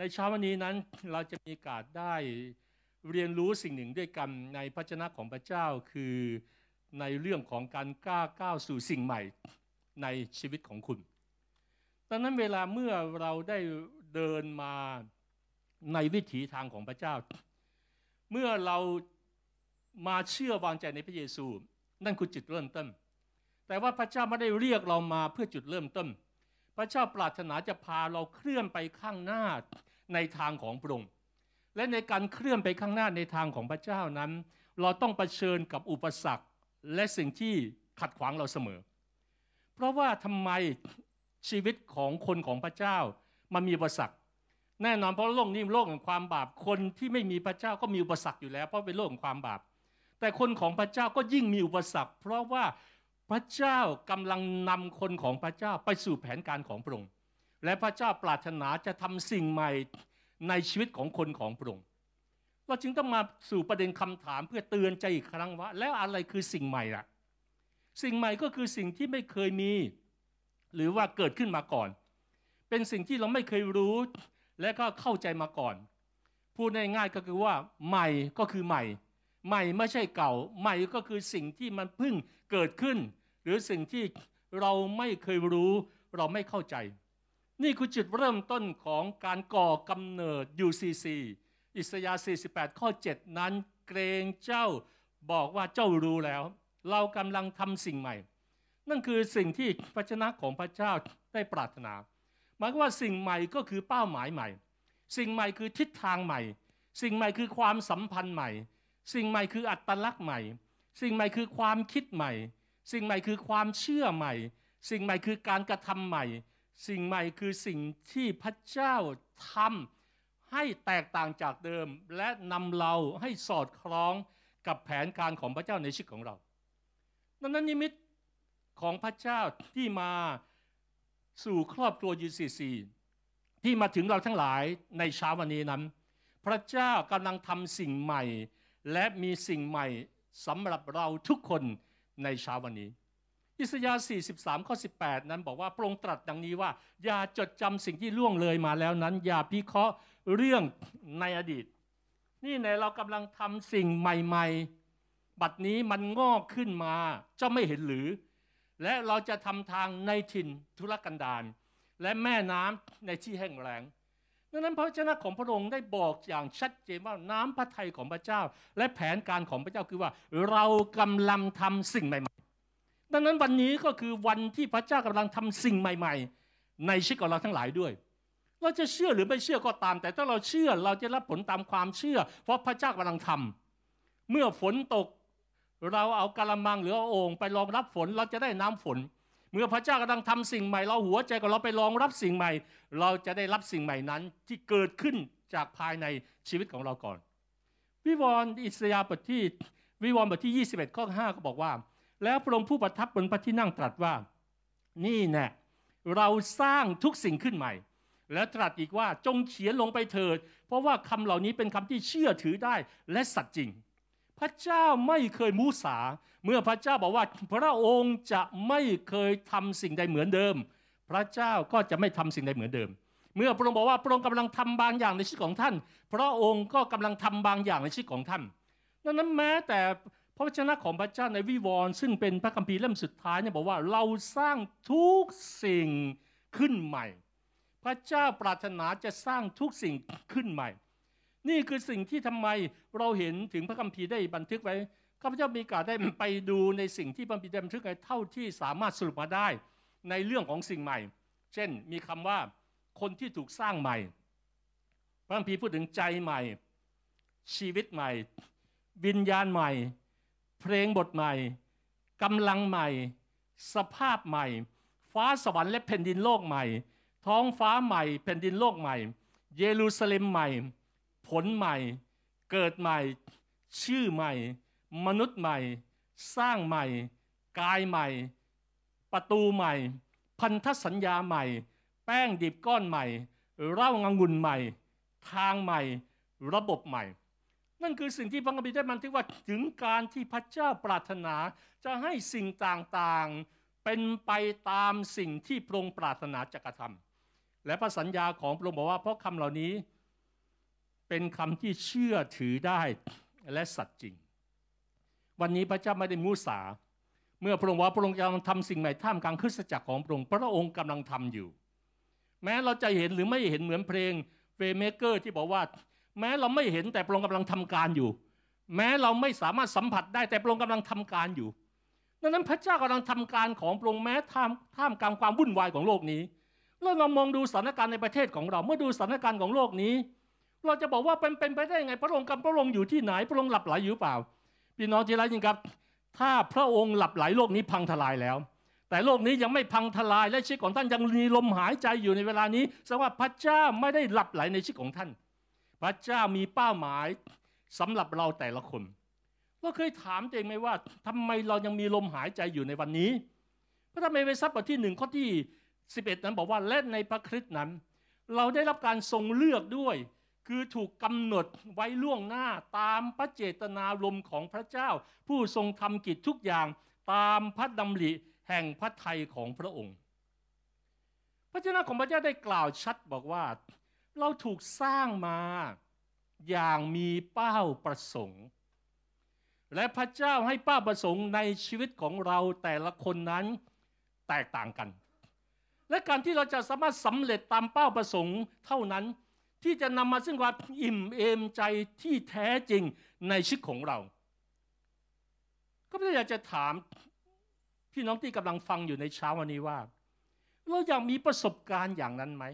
ในเช้าวันนี้นั้นเราจะมีโอกาสได้เรียนรู้สิ่งหนึ่งด้วยกันในพระเจ้าของพระเจ้าคือในเรื่องของการกล้าก้าวสู่สิ่งใหม่ในชีวิตของคุณดังนั้นเวลาเมื่อเราได้เดินมาในวิถีทางของพระเจ้า เมื่อเรามาเชื่อวางใจในพระเยซู นั่นคือจุดเริ่มต้น แต่ว่าพระเจ้าไม่ได้เรียกเรามาเพื่อจุดเริ่มต้น พระเจ้าปรารถนาจะพาเราเคลื่อนไปข้างหน้า ในทางของพระองค์และในการเคลื่อนไปข้างหน้าในทางของพระเจ้านั้น เราต้องเผชิญกับอุปสรรคและสิ่งที่ขัดขวางเราเสมอ เพราะว่าทำไมชีวิตของคนของพระเจ้ามันมีอุปสรรค แน่นอนเพราะโลกนี้โลกแห่งความบาปคนที่ไม่มีพระเจ้าก็มีอุปสรรคอยู่แล้ว เพราะเป็นโลกแห่งความบาป แต่คนของพระเจ้าก็ยิ่งมีอุปสรรค เพราะว่าพระเจ้ากำลังนำคนของพระเจ้าไปสู่แผนการของพระองค์ และพระเจ้าปรารถนาจะทำสิ่งใหม่ในชีวิตของคนของพระองค์เราจึงต้องมาสู่ประเด็นคำถามเพื่อเตือนใจอีกครั้งว่า แล้วอะไรคือสิ่งใหม่ล่ะ สิ่งใหม่ก็คือสิ่งที่ไม่เคยมี หรือว่าเกิดขึ้นมาก่อน เป็นสิ่งที่เราไม่เคยรู้ และก็เข้าใจมาก่อน พูดง่ายๆก็คือว่า ใหม่ก็คือใหม่ ใหม่ไม่ใช่เก่า ใหม่ก็คือสิ่งที่มันเพิ่งเกิดขึ้น หรือสิ่งที่เราไม่เคยรู้ เราไม่เข้าใจ นี่คือจุดเริ่มต้นของการก่อกำเนิด UCC อิสยาห์48 ข้อ 7 นั้นเกรงเจ้าบอกว่าเจ้ารู้แล้ว เรากำลังทำสิ่งใหม่ นั่นคือสิ่งที่พระชนะของพระเจ้าได้ปรารถนาหมายว่าสิ่งใหม่ก็คือเป้าหมายใหม่ สิ่งใหม่คือทิศทางใหม่ สิ่งใหม่คือความสัมพันธ์ใหม่ สิ่งใหม่คืออัตลักษณ์ใหม่ สิ่งใหม่คือความคิดใหม่ สิ่งใหม่คือความเชื่อใหม่ สิ่งใหม่คือการกระทำใหม่ สิ่งใหม่คือสิ่งที่พระเจ้าทำให้แตกต่างจากเดิม และนำเราให้สอดคล้องกับแผนการของพระเจ้าในชีวิตของเรา ดังนั้นนิมิตของพระเจ้าที่มาสู่ครอบครัวยูซีซีที่มาถึงเราทั้งหลายในเช้าวันนี้นั้น พระเจ้ากำลังทำสิ่งใหม่ และมีสิ่งใหม่สำหรับเราทุกคนในเช้าวันนี้ อิสยาห์43 ข้อ 18 นั้นบอกว่าพระองค์ตรัสดังนี้ว่า อย่าจดจำสิ่งที่ล่วงเลยมาแล้วนั้น อย่าพิเคราะห์เรื่องในอดีต นี่ในเรากำลังทำสิ่งใหม่ ๆ บัดนี้มันงอกขึ้นมาเจ้าไม่เห็นหรือ และเราจะทำทางในถิ่นทุรกันดารและแม่น้ำในที่แห้งแล้งดังนั้นพระเจ้าของพระองค์ได้บอกอย่างชัดเจนว่าน้ำพระทัยของพระเจ้า และแผนการของพระเจ้าคือว่าเรากำลังทำสิ่งใหม่ ดังนั้นวันนี้ก็คือวันที่พระเจ้ากำลังทำสิ่งใหม่ ๆ ในชีวิตของเราทั้งหลายด้วย เราจะเชื่อหรือไม่เชื่อก็ตาม แต่ถ้าเราเชื่อเราจะรับผลตามความเชื่อ เพราะพระเจ้ากำลังทำเมื่อฝนตก เราเอากระมังหรือเอาโอ่งไปรองรับฝนเราจะได้น้ำฝน เมื่อพระเจ้ากำลังทำสิ่งใหม่ เราหัวใจของเราไปรองรับสิ่งใหม่ เราจะได้รับสิ่งใหม่นั้นที่เกิดขึ้นจากภายในชีวิตของเราก่อน วิวรณ์อิสยาบทที่วิวรณ์บทที่ 21ข้อ5ก็บอกว่า แล้วพระองค์ผู้ประทับบนพระที่นั่งตรัสว่า นี่แน่เราสร้างทุกสิ่งขึ้นใหม่ และตรัสอีกว่าจงเขียนลงไปเถิด เพราะว่าคำเหล่านี้เป็นคำที่เชื่อถือได้และสัตย์จริง พระเจ้าไม่เคยมูสา เมื่อพระเจ้าบอกว่าพระองค์จะไม่เคยทำสิ่งใดเหมือนเดิม พระเจ้าก็จะไม่ทำสิ่งใดเหมือนเดิม เมื่อพระองค์บอกว่าพระองค์กำลังทำบางอย่างในชีวิตของท่าน พระองค์ก็กำลังทำบางอย่างในชีวิตของท่านดังนั้นแม้แต่ พระวจนะของพระเจ้าในวิวรณ์ซึ่งเป็นพระคัมภีร์เล่มสุดท้ายเนี่ยบอกว่าเราสร้างทุกสิ่งขึ้นใหม่ พระเจ้าปรารถนาจะสร้างทุกสิ่งขึ้นใหม่ นี่คือสิ่งที่ทำไมเราเห็นถึงพระคัมภีร์ได้บันทึกไว้ข้าพเจ้ามีกาสได้ไปดูในสิ่งที่พระคัมภีร์ได้บันทึกไว้เท่าที่สามารถสรุปมาได้ ในเรื่องของสิ่งใหม่ เช่นมีคำว่าคนที่ถูกสร้างใหม่ พระคัมภีร์พูดถึงใจใหม่ ชีวิตใหม่ วิญญาณใหม่ เพลงบทใหม่กำลังใหม่ สภาพใหม่ ฟ้าสวรรค์และแผ่นดินโลกใหม่ ท้องฟ้าใหม่แผ่นดินโลกใหม่ เยรูซาเล็มใหม่ ผลใหม่ เกิดใหม่ ชื่อใหม่ มนุษย์ใหม่ สร้างใหม่ กายใหม่ ประตูใหม่ พันธสัญญาใหม่ แป้งดิบก้อนใหม่เล่างงุ่นใหม่ ทางใหม่ ระบบใหม่ นั่นคือสิ่งที่พระคัมภีร์ได้บันทึกว่าถึงการที่พระเจ้าปรารถนาจะให้สิ่งต่างๆ เป็นไปตามสิ่งที่พระองค์ปรารถนาจะกระทำและพระสัญญาของพระองค์บอกว่าเพราะคำเหล่านี้เป็นคำที่เชื่อถือได้และสัตย์จริง วันนี้พระเจ้าไม่ได้มูสา เมื่อพระองค์ว่าพระองค์กำลังทำสิ่งใหม่ท่ามกลางคริสตจักรของพระองค์พระองค์กำลังทำอยู่ แม้เราจะเห็นหรือไม่เห็นเหมือนเพลงเฟเมเกอร์ที่บอกว่า แม้เราไม่เห็นแต่พระองค์กำลังทำการอยู่ แม้เราไม่สามารถสัมผัสได้แต่พระองค์กำลังทำการอยู่ดังนั้นพระเจ้ากำลังทำการของพระองค์แม้ท่ามท่ามกลางความวุ่นวายของโลกนี้แล้วเรามองดูสถานการณ์ในประเทศของเรา เมื่อดูสถานการณ์ของโลกนี้ เราจะบอกว่าเป็นเป็นไปได้ไง พระองค์กับพระองค์อยู่ที่ไหน พระองค์หลับไหลอยู่เปล่า พี่น้องที่รักจริงครับ ถ้าพระองค์หลับไหลโลกนี้พังทลายแล้ว แต่โลกนี้ยังไม่พังทลายและชีวิตของท่านยังมีลมหายใจอยู่ในเวลานี้แสดงว่าพระเจ้าไม่ได้หลับไหลในชีวิตของท่าน พระเจ้ามีเป้าหมายสำหรับเราแต่ละคนเราเคยถามตัวเองไหมว่าทำไมเรายังมีลมหายใจอยู่ในวันนี้ พระธรรมเอเฟซัสบทที่หนึ่งข้อที่ 11 นั้นบอกว่าและในพระคริสต์นั้น เราได้รับการทรงเลือกด้วย คือถูกกำหนดไว้ล่วงหน้าตามพระเจตนารมณ์ของพระเจ้า ผู้ทรงทำกิจทุกอย่างตามพระดำริแห่งพระทัยของพระองค์ พระเจ้าของพระเจ้าได้กล่าวชัดบอกว่า เราถูกสร้างมาอย่างมีเป้าประสงค์ และพระเจ้าให้เป้าประสงค์ในชีวิตของเราแต่ละคนนั้นแตกต่างกัน และการที่เราจะสามารถสำเร็จตามเป้าประสงค์เท่านั้น ที่จะนำมาซึ่งความอิ่มเอมใจที่แท้จริงในชีวิตของเราก็ไม่อยากจะถามพี่น้องที่กำลังฟังอยู่ในเช้าวันนี้ว่า เราอยากมีประสบการณ์อย่างนั้นไหม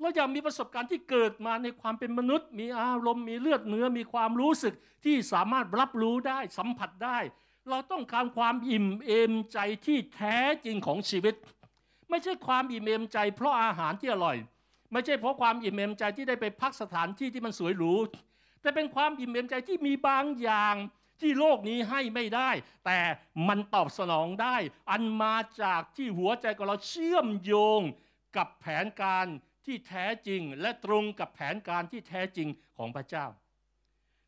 เราอยากมีประสบการณ์ที่เกิดมาในความเป็นมนุษย์ มีอารมณ์มีเลือดเนื้อมีความรู้สึกที่สามารถรับรู้ได้สัมผัสได้ เราต้องการความอิ่มเอมใจที่แท้จริงของชีวิต ไม่ใช่ความอิ่มเอมใจ เพราะอาหารที่อร่อย ไม่ใช่เพราะความอิ่มเอมใจที่ได้ไปพักสถานที่ที่มันสวยหรูแต่เป็นความอิ่มเอมใจที่มีบางอย่างที่โลกนี้ให้ไม่ได้ แต่มันตอบสนองได้ อันมาจากที่หัวใจของเราเชื่อมโยงกับแผนการ ที่แท้จริงและตรงกับแผนการที่แท้จริงของพระเจ้า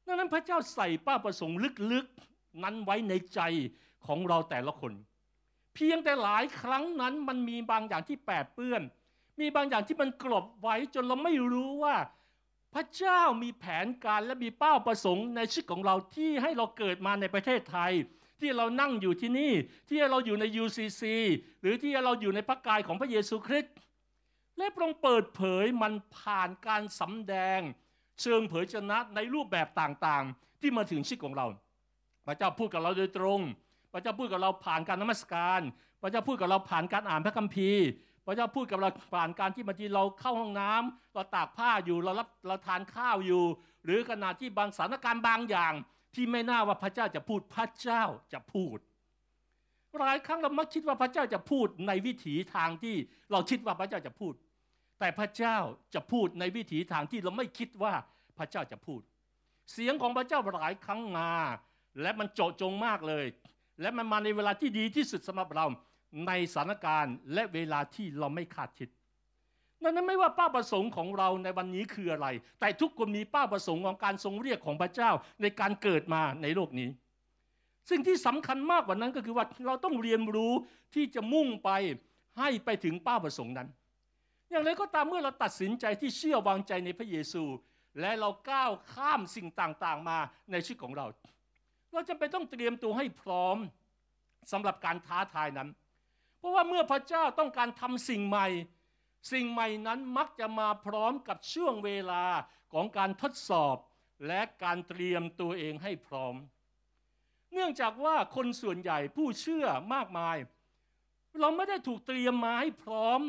ดังนั้นพระเจ้าใส่ป้าประสงค์ลึกๆนั้นไว้ในใจของเราแต่ละคน เพียงแต่หลายครั้งนั้นมันมีบางอย่างที่แปดเปื้อน มีบางอย่างที่มันกลบไว้จนเราไม่รู้ว่า พระเจ้ามีแผนการและมีเป้าประสงค์ในชีวิตของเราที่ให้เราเกิดมาในประเทศไทยที่เรานั่งอยู่ที่นี่ที่เราอยู่ใน UCC หรือที่เราอยู่ในพระกายของพระเยซูคริสต์ และพระองค์เปิดเผยมันผ่านการสำแดง เชิงเผยชนะในรูปแบบต่างๆ ที่มาถึงชีวิตของเรา พระเจ้าพูดกับเราโดยตรง พระเจ้าพูดกับเราผ่านการนมัสการ พระเจ้าพูดกับเราผ่านการอ่านพระคัมภีร์ พระเจ้าพูดกับเราผ่านการที่บางทีเราเข้าห้องน้ำเราตากผ้าอยู่เรารับเราทานข้าวอยู่ หรือขณะที่บางสถานการณ์บางอย่าง ที่ไม่น่าว่าพระเจ้าจะพูดพระเจ้าจะพูดหลายครั้งเรามักคิดว่าพระเจ้าจะพูดในวิถีทางที่เราคิดว่าพระเจ้าจะพูด แต่พระเจ้าจะพูดในวิถีทางที่เราไม่คิดว่าพระเจ้าจะพูด เสียงของพระเจ้าหลายครั้งมา และมันโจจงมากเลย และมันมาในเวลาที่ดีที่สุดสำหรับเราในสถานการณ์และเวลาที่เราไม่คาดคิดนั้นไม่ว่าเป้าประสงค์ของเราในวันนี้คืออะไร แต่ทุกคนมีเป้าประสงค์ของการทรงเรียกของพระเจ้าในการเกิดมาในโลกนี้สิ่งที่สำคัญมากกว่านั้นก็คือว่าเราต้องเรียนรู้ที่จะมุ่งไปให้ไปถึงเป้าประสงค์นั้น อย่างไรก็ตามเมื่อเราตัดสินใจที่เชื่อวางใจในพระเยซู และเราก้าวข้ามสิ่งต่างๆมาในชีวิตของเรา เราจะไปต้องเตรียมตัวให้พร้อมสำหรับการท้าทายนั้น เพราะว่าเมื่อพระเจ้าต้องการทำสิ่งใหม่ สิ่งใหม่นั้นมักจะมาพร้อมกับช่วงเวลาของการทดสอบและการเตรียมตัวเองให้พร้อม เนื่องจากว่าคนส่วนใหญ่ผู้เชื่อมากมาย เราไม่ได้ถูกเตรียมมาให้พร้อม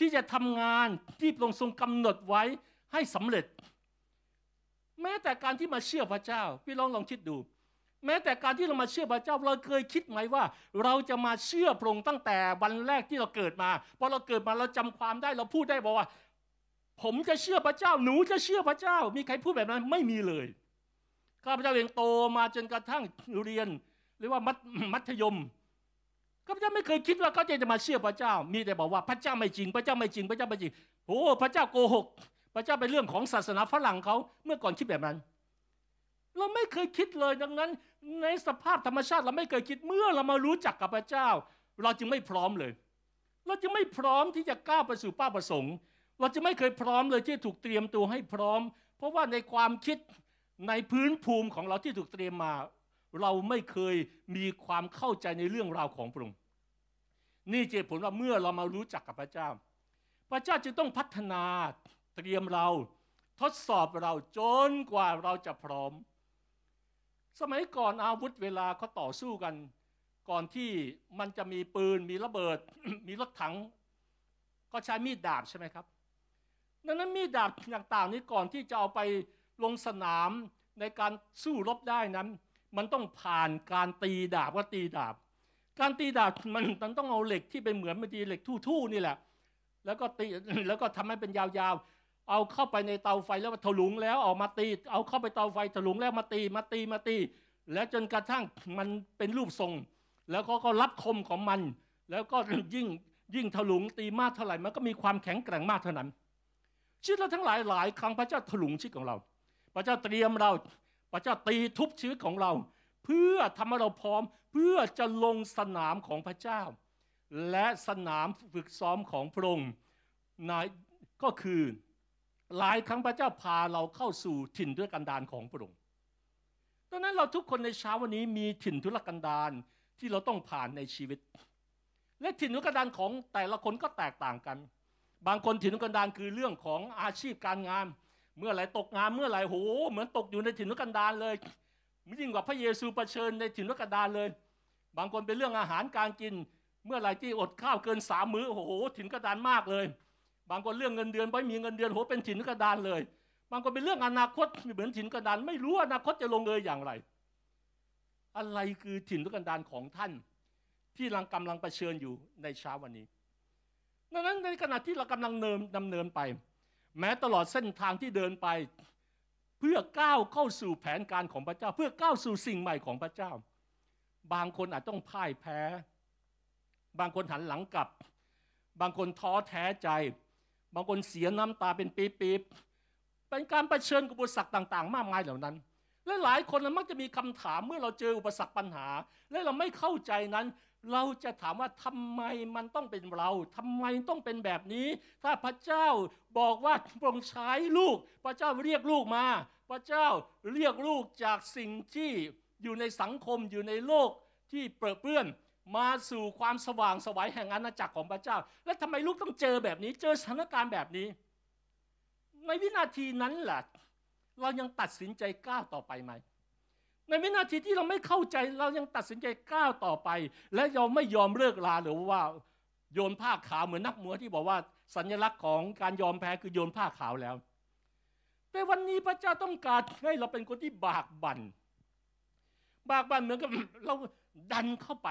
ที่จะทำงานที่พระองค์ทรงกำหนดไว้ให้สำเร็จ แม้แต่การที่มาเชื่อพระเจ้า พี่ลองลองคิดดู แม้แต่การที่เรามาเชื่อพระเจ้า เราเคยคิดไหมว่า เราจะมาเชื่อพระองค์ตั้งแต่วันแรกที่เราเกิดมาพอเราเกิดมาเราจำความได้เราพูดได้บอกว่า ผมจะเชื่อพระเจ้า หนูจะเชื่อพระเจ้า มีใครพูดแบบนั้นไม่มีเลยข้าพเจ้าเองโตมาจนกระทั่งเรียนหรือว่ามัธยม ข้าพเจ้าไม่เคยคิดว่าเขาจะมาเชื่อพระเจ้า มีแต่บอกว่าพระเจ้าไม่จริง พระเจ้าไม่จริง พระเจ้าไม่จริงโอ้พระเจ้าโกหก พระเจ้าเป็นเรื่องของศาสนาฝรั่งเขาเมื่อก่อนคิดแบบนั้น เราไม่เคยคิดเลยดังนั้น ในสภาพธรรมชาติเราไม่เคยคิดเมื่อเรามารู้จักกับพระเจ้า เราจึงไม่พร้อมเลย เราจึงไม่พร้อมที่จะก้าวไปสู่ป้าประสงค์ เราจะไม่เคยพร้อมเลยที่ถูกเตรียมตัวให้พร้อม เพราะว่าในความคิดในพื้นภูมิของเราที่ถูกเตรียมมา เราไม่เคยมีความเข้าใจในเรื่องราวของพระองค์ นี่เจผลว่าเมื่อเรามารู้จักกับพระเจ้า พระเจ้าจะต้องพัฒนาเตรียมเราทดสอบเราจนกว่าเราจะพร้อม สมัยก่อนอาวุธเวลาเขาต่อสู้กัน ก่อนที่มันจะมีปืนมีระเบิด มีรถถัง ก็ใช้มีดดาบใช่ไหมครับดังนั้นมีดดาบต่างๆนี้ก่อนที่จะเอาไปลงสนามในการสู้รบได้นั้น มันต้องผ่านการตีดาบว่าตีดาบ การตีดาบมันมันต้องเอาเหล็กที่เป็นเหมือนมันดีเหล็กทู่ๆนี่แหละ แล้วก็ตีแล้วก็ทำให้เป็นยาวๆ เอาเข้าไปในเตาไฟแล้วถลุงแล้วออกมาตี เอาเข้าไปเตาไฟถลุงแล้วมาตีมาตีมาตี แล้วจนกระทั่งมันเป็นรูปทรง แล้วก็ก็รับคมของมัน แล้วก็ยิ่งยิ่งถลุงตีมากเท่าไหร่มันก็มีความแข็งแกร่งมากเท่านั้นชีวิตเราทั้งหลายหลายครั้งพระเจ้าถลุงชีวิตของเรา พระเจ้าเตรียมเรา พระเจ้าตีทุบชีวิตของเรา เพื่อทำให้เราพร้อม เพื่อจะลงสนามของพระเจ้า และสนามฝึกซ้อมของพระองค์นายก็คือหลายครั้งพระเจ้าพาเราเข้าสู่ถิ่นทุรกันดารของพระองค์ดังนั้นเราทุกคนในเช้าวันนี้มีถิ่นทุรกันดารที่เราต้องผ่านในชีวิต และถิ่นทุรกันดารของแต่ละคนก็แตกต่างกัน บางคนถิ่นทุรกันดารคือเรื่องของอาชีพการงาน เมื่อไหร่ตกงานเมื่อไหร่โหเหมือนตกอยู่ในถิ่นทุรกันดารเลย ยิ่งกว่าพระเยซูประเชิญในถิ่นทุรกดารเลย บางคนเป็นเรื่องอาหารการกิน เมื่อไหร่ที่อดข้าวเกินสามมื้อโอ้โหถิ่นกระดานมากเลย บางคนเรื่องเงินเดือนไม่มีเงินเดือนโหเป็นถิ่นกระดานเลย บางคนเป็นเรื่องอนาคตเหมือนถิ่นกระดานไม่รู้อนาคตจะลงเอยอย่างไร อะไรคือถิ่นกระดานของท่าน ที่ลังกำลังเผชิญอยู่ในเช้าวันนี้ดังนั้นในขณะที่เรากำลังเนินดำเนินไป แม้ตลอดเส้นทางที่เดินไป เพื่อก้าวเข้าสู่แผนการของพระเจ้า เพื่อก้าวสู่สิ่งใหม่ของพระเจ้า บางคนอาจต้องพ่ายแพ้ บางคนหันหลังกลับ บางคนท้อแท้ใจ บางคนเสียน้ำตาเป็นปีบๆเป็นการรเผชิญกับอุปสรรคต่าง ๆ มากมายเหล่านั้น และหลายคนมักจะมีคำถามเมื่อเราเจออุปสรรคปัญหา และเราไม่เข้าใจนั้น เราจะถามว่าทำไมมันต้องเป็นเราทำไมต้องเป็นแบบนี้ ถ้าพระเจ้าบอกว่าพระองค์ใช้ลูก พระเจ้าเรียกลูกมา พระเจ้าเรียกลูกจากสิ่งที่อยู่ในสังคมอยู่ในโลกที่เปื้อเปื้อนมาสู่ความสว่างสวัยแห่งอาณาจักรของพระเจ้า และทำไมลูกต้องเจอแบบนี้ เจอสถานการณ์แบบนี้ ในวินาทีนั้นแหละเรายังตัดสินใจก้าวต่อไปไหม ในวินาทีที่เราไม่เข้าใจเรายังตัดสินใจก้าวต่อไป และเราไม่ยอมเลิกลาหรือว่าโยนผ้าขาวเหมือนนักมวยที่บอกว่าสัญลักษณ์ของการยอมแพ้คือโยนผ้าขาวแล้ว แต่วันนี้พระเจ้าต้องการให้เราเป็นคนที่บากบัน่นบากบั่นเหมือนกับเราดันเข้าไป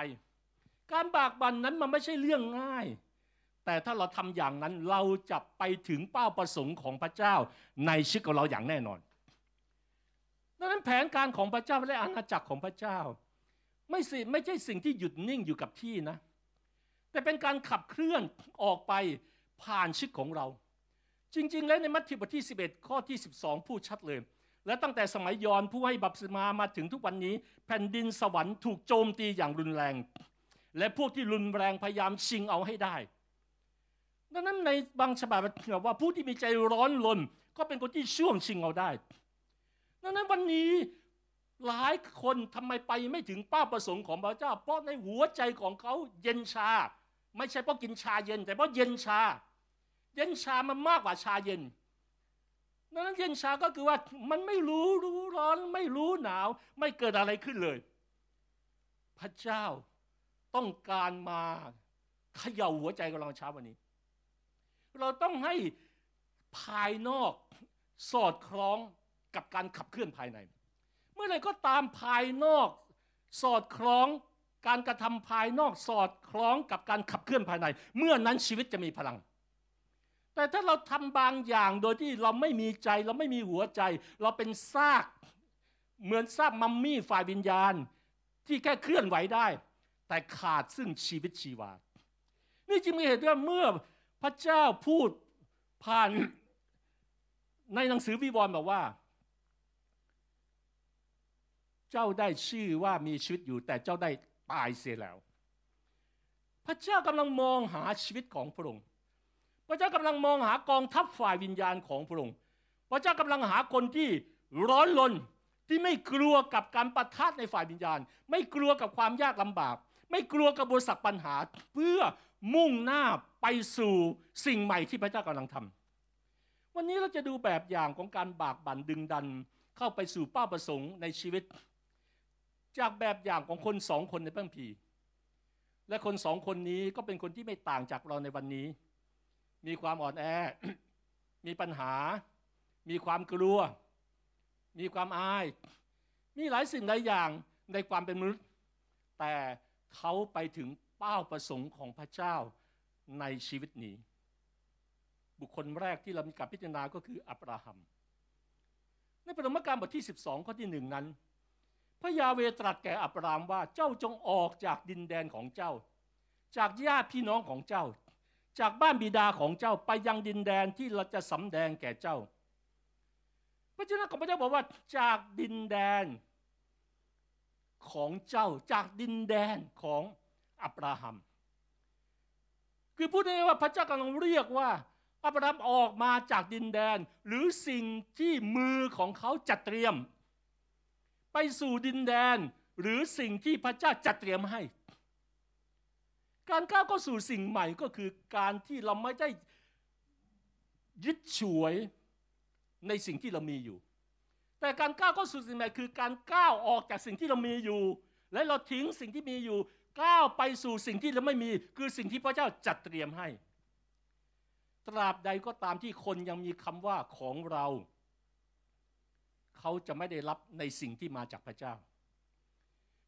การบากบั่นนั้นมันไม่ใช่เรื่องง่าย แต่ถ้าเราทำอย่างนั้นเราจะไปถึงเป้าประสงค์ของพระเจ้าในชีวิตของเราอย่างแน่นอน ดังนั้นแผนการของพระเจ้าและอาณาจักรของพระเจ้า ไม่สิไม่ใช่สิ่งที่หยุดนิ่งอยู่กับที่นะ แต่เป็นการขับเคลื่อนออกไปผ่านชีวิตของเรา จริง ๆ แล้วในมัทธิวบทที่ 11 ข้อที่ 12 พูดชัดเลย และตั้งแต่สมัยยอนผู้ให้บัพติมามาถึงทุกวันนี้ แผ่นดินสวรรค์ถูกโจมตีอย่างรุนแรง และพวกที่รุนแรงพยายามชิงเอาให้ได้ดังนั้นในบางฉบับบอกว่าผู้ที่มีใจร้อนรนก็เป็นคนที่ช่วงชิงเอาได้ ดังนั้นวันนี้หลายคนทำไมไปไม่ถึงเป้าประสงค์ของพระเจ้า เพราะในหัวใจของเขาเย็นชา ไม่ใช่เพราะกินชาเย็น แต่เพราะเย็นชา เย็นชามันมากกว่าชาเย็นดังนั้นเย็นชาก็คือว่ามันไม่รู้รู้ร้อนไม่รู้หนาว ไม่เกิดอะไรขึ้นเลย พระเจ้าต้องการมาเขย่าหัวใจของเราเช้าวันนี้ เราต้องให้ภายนอกสอดคล้อง กับการขับเคลื่อนภายใน เมื่อไรก็ตามภายนอกสอดคล้องการกระทำภายนอกสอดคล้องกับการขับเคลื่อนภายใน เมื่อนั้นชีวิตจะมีพลัง แต่ถ้าเราทำบางอย่างโดยที่เราไม่มีใจเราไม่มีหัวใจ เราเป็นซากเหมือนซากมัมมี่ฝ่ายวิญญาณ ที่แค่เคลื่อนไหวได้ แต่ขาดซึ่งชีวิตชีวา นี่จึงมีเหตุว่าเมื่อพระเจ้าพูดผ่านในหนังสือวิวรณ์บอกว่า เจ้าได้ชื่อว่ามีชีวิตอยู่ แต่เจ้าได้ตายเสียแล้ว พระเจ้ากำลังมองหาชีวิตของพระองค์ พระเจ้ากำลังมองหากองทัพฝ่ายวิญญาณของพระองค์ พระเจ้ากำลังหาคนที่ร้อนรนที่ไม่กลัวกับการประทะในฝ่ายวิญญาณ ไม่กลัวกับความยากลำบาก ไม่กลัวกับบุษักปัญหาเพื่อมุ่งหน้าไปสู่สิ่งใหม่ที่พระเจ้ากำลังทำวันนี้เราจะดูแบบอย่างของการบากบั่นดึงดัน เข้าไปสู่เป้าประสงค์ในชีวิต จากแบบอย่างของคนสองคนในพระคัมภีร์ และคนสองคนนี้ก็เป็นคนที่ไม่ต่างจากเราในวันนี้ มีความอ่อนแอ มีปัญหา มีความกลัว มีความอาย มีหลายสิ่งหลายอย่างในความเป็นมนุษย์ แต่เขาไปถึงเป้าประสงค์ของพระเจ้าในชีวิตนี้ บุคคลแรกที่เรามีการพิจารณาก็คืออับราฮัม ในปฐมกาลบทที่ 12 ข้อที่หนึ่งนั้น พระยาเวตรัสแก่อับรามว่าเจ้าจงออกจากดินแดนของเจ้า จากญาติพี่น้องของเจ้า จากบ้านบิดาของเจ้าไปยังดินแดนที่เราจะสำแดงแก่เจ้า พระเจ้าของพระเจ้าบอกว่าจากดินแดนของเจ้าจากดินแดนของอับราฮัม คือพูดง่ายๆว่าพระเจ้ากำลังเรียกว่าอับราฮัมออกมาจากดินแดน หรือสิ่งที่มือของเขาจัดเตรียม ไปสู่ดินแดนหรือสิ่งที่พระเจ้าจัดเตรียมให้ การก้าวเข้าสู่สิ่งใหม่ก็คือการที่เราไม่ได้ยึดฉวยในสิ่งที่เรามีอยู่ แต่การก้าวเข้าสู่สิ่งใหม่คือการก้าวออกจากสิ่งที่เรามีอยู่ และเราทิ้งสิ่งที่มีอยู่ก้าวไปสู่สิ่งที่เราไม่มี คือสิ่งที่พระเจ้าจัดเตรียมให้ ตราบใดก็ตามที่คนยังมีคำว่าของเรา เขาจะไม่ได้รับในสิ่งที่มาจากพระเจ้า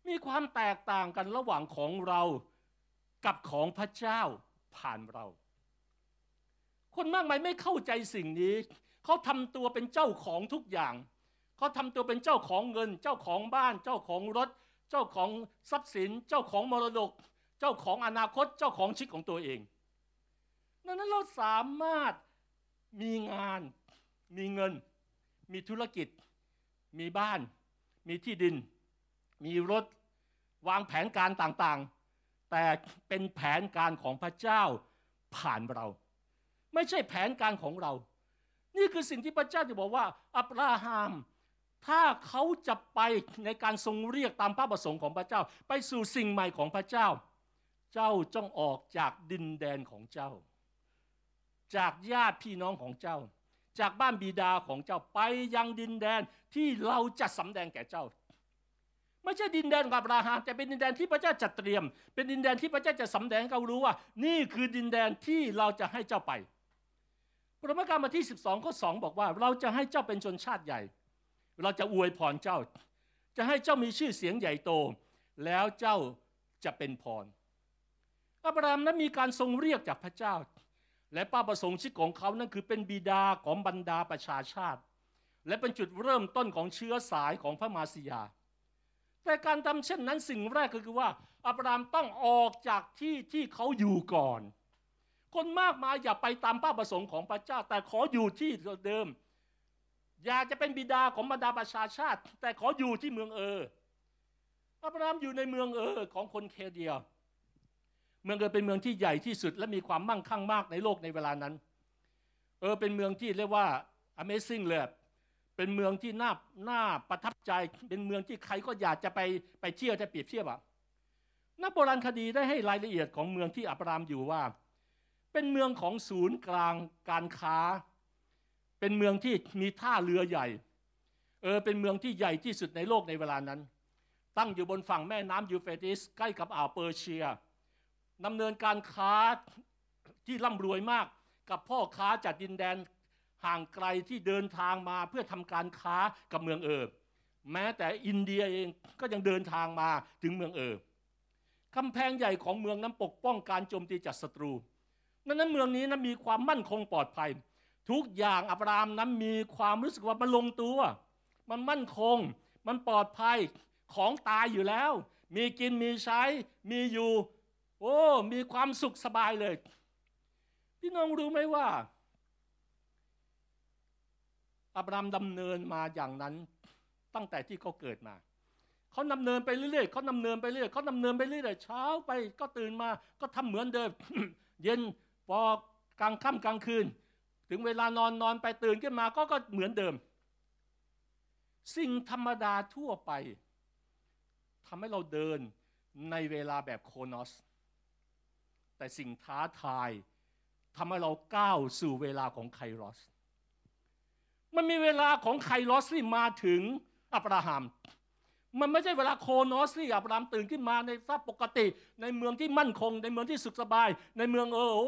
มีความแตกต่างกันระหว่างของเรากับของพระเจ้าผ่านเรา คนมากมายไม่เข้าใจสิ่งนี้ เขาทำตัวเป็นเจ้าของทุกอย่างเขาทำตัวเป็นเจ้าของเงิน เจ้าของบ้าน เจ้าของรถ เจ้าของทรัพย์สิน เจ้าของมรดก เจ้าของอนาคต เจ้าของชีวิตของตัวเองดังนั้นเราสามารถมีงาน มีเงิน มีธุรกิจ มีบ้าน มีที่ดิน มีรถ วางแผนการต่างๆ แต่เป็นแผนการของพระเจ้าผ่านเรา ไม่ใช่แผนการของเรา นี่คือสิ่งที่พระเจ้าจะบอกว่า อับราฮัมถ้าเขาจะไปในการทรงเรียกตามพระประสงค์ของพระเจ้า ไปสู่สิ่งใหม่ของพระเจ้า เจ้าจงออกจากดินแดนของเจ้า จากญาติพี่น้องของเจ้า จากบ้านบิดาของเจ้าไปยังดินแดนที่เราจะสำแดงแก่เจ้า ไม่ใช่ดินแดนของอับราฮัมแต่เป็นดินแดนที่พระเจ้าจัดเตรียม เป็นดินแดนที่พระเจ้าจะสำแดงเขารู้ว่า นี่คือดินแดนที่เราจะให้เจ้าไปปรมการมาที่ 12ข้อ2บอกว่า เราจะให้เจ้าเป็นชนชาติใหญ่ เราจะอวยพรเจ้า จะให้เจ้ามีชื่อเสียงใหญ่โต แล้วเจ้าจะเป็นพรอับราฮัมนั้นมีการทรงเรียกจากพระเจ้า และป้าประสงค์ชีวิตของเขานั้นคือเป็นบิดาของบรรดาประชาชาติ และเป็นจุดเริ่มต้นของเชื้อสายของพระมาสียา แต่การทำเช่นนั้นสิ่งแรกก็คือว่าอับราฮัมต้องออกจากที่ที่เขาอยู่ก่อน คนมากมายอย่าไปตามป้าประสงค์ของพระเจ้า แต่ขออยู่ที่เดิม อยากจะเป็นบิดาของบรรดาประชาชาติ แต่ขออยู่ที่เมืองเอออับราฮัมอยู่ในเมืองเออของคนเคเดีย เมืองเออเป็นเมืองที่ใหญ่ที่สุดและมีความมั่งคั่งมากในโลกในเวลานั้น เออเป็นเมืองที่เรียกว่า Amazing เลยเป็นเมืองที่น่าน่าประทับใจ เป็นเมืองที่ใครก็อยากจะไปไปเที่ยวจะเปรียบเทียบอะนักโบราณคดีได้ให้รายละเอียดของเมืองที่อับรามอยู่ว่า เป็นเมืองของศูนย์กลางการค้า เป็นเมืองที่มีท่าเรือใหญ่ เออเป็นเมืองที่ใหญ่ที่สุดในโลกในเวลานั้น ตั้งอยู่บนฝั่งแม่น้ำยูเฟรติสใกล้กับอ่าวเปอร์เซีย ดำเนินการค้าที่ร่ำรวยมาก กับพ่อค้าจากดินแดนห่างไกลที่เดินทางมาเพื่อทำการค้ากับเมืองเออแม้แต่อินเดียเองก็ยังเดินทางมาถึงเมืองเออกำแพงใหญ่ของเมืองนั้นปกป้องการโจมตีจากศัตรูดังนั้นเมืองนี้นั้นมีความมั่นคงปลอดภัย ทุกอย่างอับรามนั้นมีความรู้สึกว่ามันลงตัว มันมั่นคง มันปลอดภัยของตายอยู่แล้ว มีกินมีใช้ มีอยู่ โอ้ มีความสุขสบายเลย พี่น้องรู้ไหมว่าอับรามดำเนินมาอย่างนั้นตั้งแต่ที่เขาเกิดมาเขาดำเนินไปเรื่อยๆเขาดำเนินไปเรื่อยเขาดำเนินไปเรื่อยๆเช้าไปก็ตื่นมาก็ทำเหมือนเดิม เย็นพอกลางค่ำกลางคืน ถึงเวลานอนนอนไปตื่นขึ้นมาก็ก็เหมือนเดิม สิ่งธรรมดาทั่วไปทำให้เราเดินในเวลาแบบ chronos แต่สิ่งท้าทายทำให้เราก้าวสู่เวลาของ kairos มันมีเวลาของ kairos ที่มาถึงอับราฮัม มันไม่ใช่เวลา chronos ที่อับรามตื่นขึ้นมาในสภาพปกติ ในเมืองที่มั่นคง ในเมืองที่สุขสบาย ในเมืองเออร์โอ้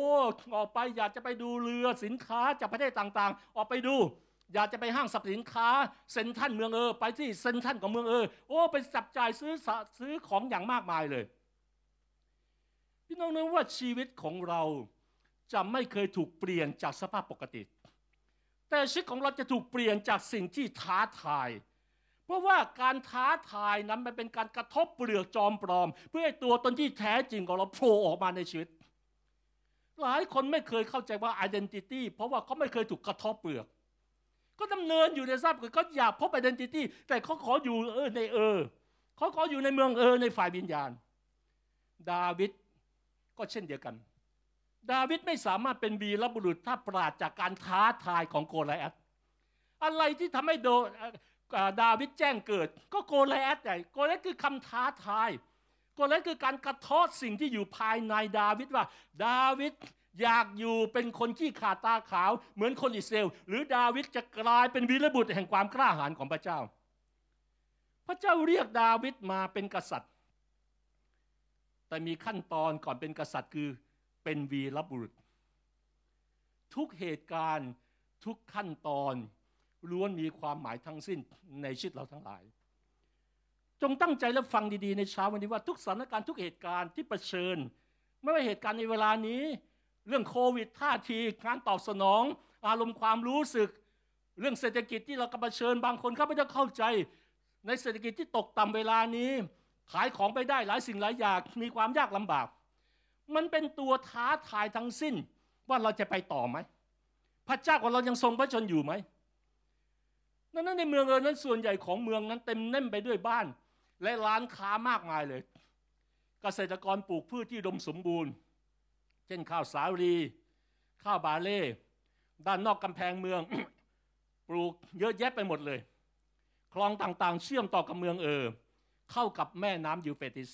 ออกไปอยากจะไปดูเรือสินค้าจากประเทศต่างๆ ออกไปดูอยากจะไปห้างสรรพสินค้าเซ็นทันเมืองเออ ไปที่เซ็นทันของเมืองเออ โอ้ไปจับจ่ายซื้อซื้อของอย่างมากมายเลย พี่น้องนึกว่าชีวิตของเราจะไม่เคยถูกเปลี่ยนจากสภาพปกติ แต่ชีวิตของเราจะถูกเปลี่ยนจากสิ่งที่ท้าทาย เพราะว่าการท้าทายนั้นมันเป็นการกระทบเปลือกจอมปลอม เพื่อให้ตัวตนที่แท้จริงของเราโผล่ออกมาในชีวิต หลายคนไม่เคยเข้าใจว่า identity เพราะว่าเขาไม่เคยถูกกระทบเปลือกก็ดำเนินอยู่ในทรัพย์เขาอยากพบ identity แต่เขาขออยู่เออในเออเขาขออยู่ในเมืองเออในฝ่ายวิญญาณ ดาวิด ก็เช่นเดียวกัน ดาวิดไม่สามารถเป็นวีรบุรุษถ้าปราดจากการท้าทายของโกลิอัตอะไรที่ทำให้โดดาวิดแจ้งเกิด ก็โกเลสใหญ่โกเลสคือคำท้าทายโกเลสคือการกระทษสิ่งที่อยู่ภายในดาวิดว่า ดาวิดอยากอยู่เป็นคนที่ขาดตาขาว เหมือนคนอิสราเอลหรือดาวิดจะกลายเป็นวีรบุตรแห่งความกล้าหาญของพระเจ้า พระเจ้าเรียกดาวิดมาเป็นกษัตริย์ แต่มีขั้นตอนก่อนเป็นกษัตริย์คือเป็นวีรบุรุษ ทุกเหตุการณ์ทุกขั้นตอนล้วนมีความหมายทั้งสิ้นในชีวิตเราทั้งหลาย จงตั้งใจและฟังดีๆ ในเช้าวันนี้ว่าทุกสถานการณ์ทุกเหตุการณ์ที่ประชิญ ไม่ว่าเหตุการณ์ในเวลานี้ เรื่องโควิดท่าทีการตอบสนอง อารมณ์ความรู้สึก เรื่องเศรษฐกิจที่เรากำลังเชิญบางคนเขาไม่ได้เข้าใจ ในเศรษฐกิจที่ตกต่ำเวลานี้ ขายของไปได้หลายสิ่งหลายอย่างมีความยากลำบาก มันเป็นตัวท้าทายทั้งสิ้นว่าเราจะไปต่อไหม พระเจ้าของเรายังทรงพระชนอยู่ไหมนั้นในเมืองเออนั้นส่วนใหญ่ของเมืองนั้นเต็มแน่นไปด้วยบ้าน และร้านค้ามากมายเลย เกษตรกรปลูกพืชที่ดมสมบูรณ์ เช่นข้าวสาลี ข้าวบาเล่ด้านนอกกำแพงเมือง ปลูกเยอะแยะไปหมดเลย คลองต่างๆ เชื่อมต่อกับเมืองเออ เข้ากับแม่น้ำยูเฟติส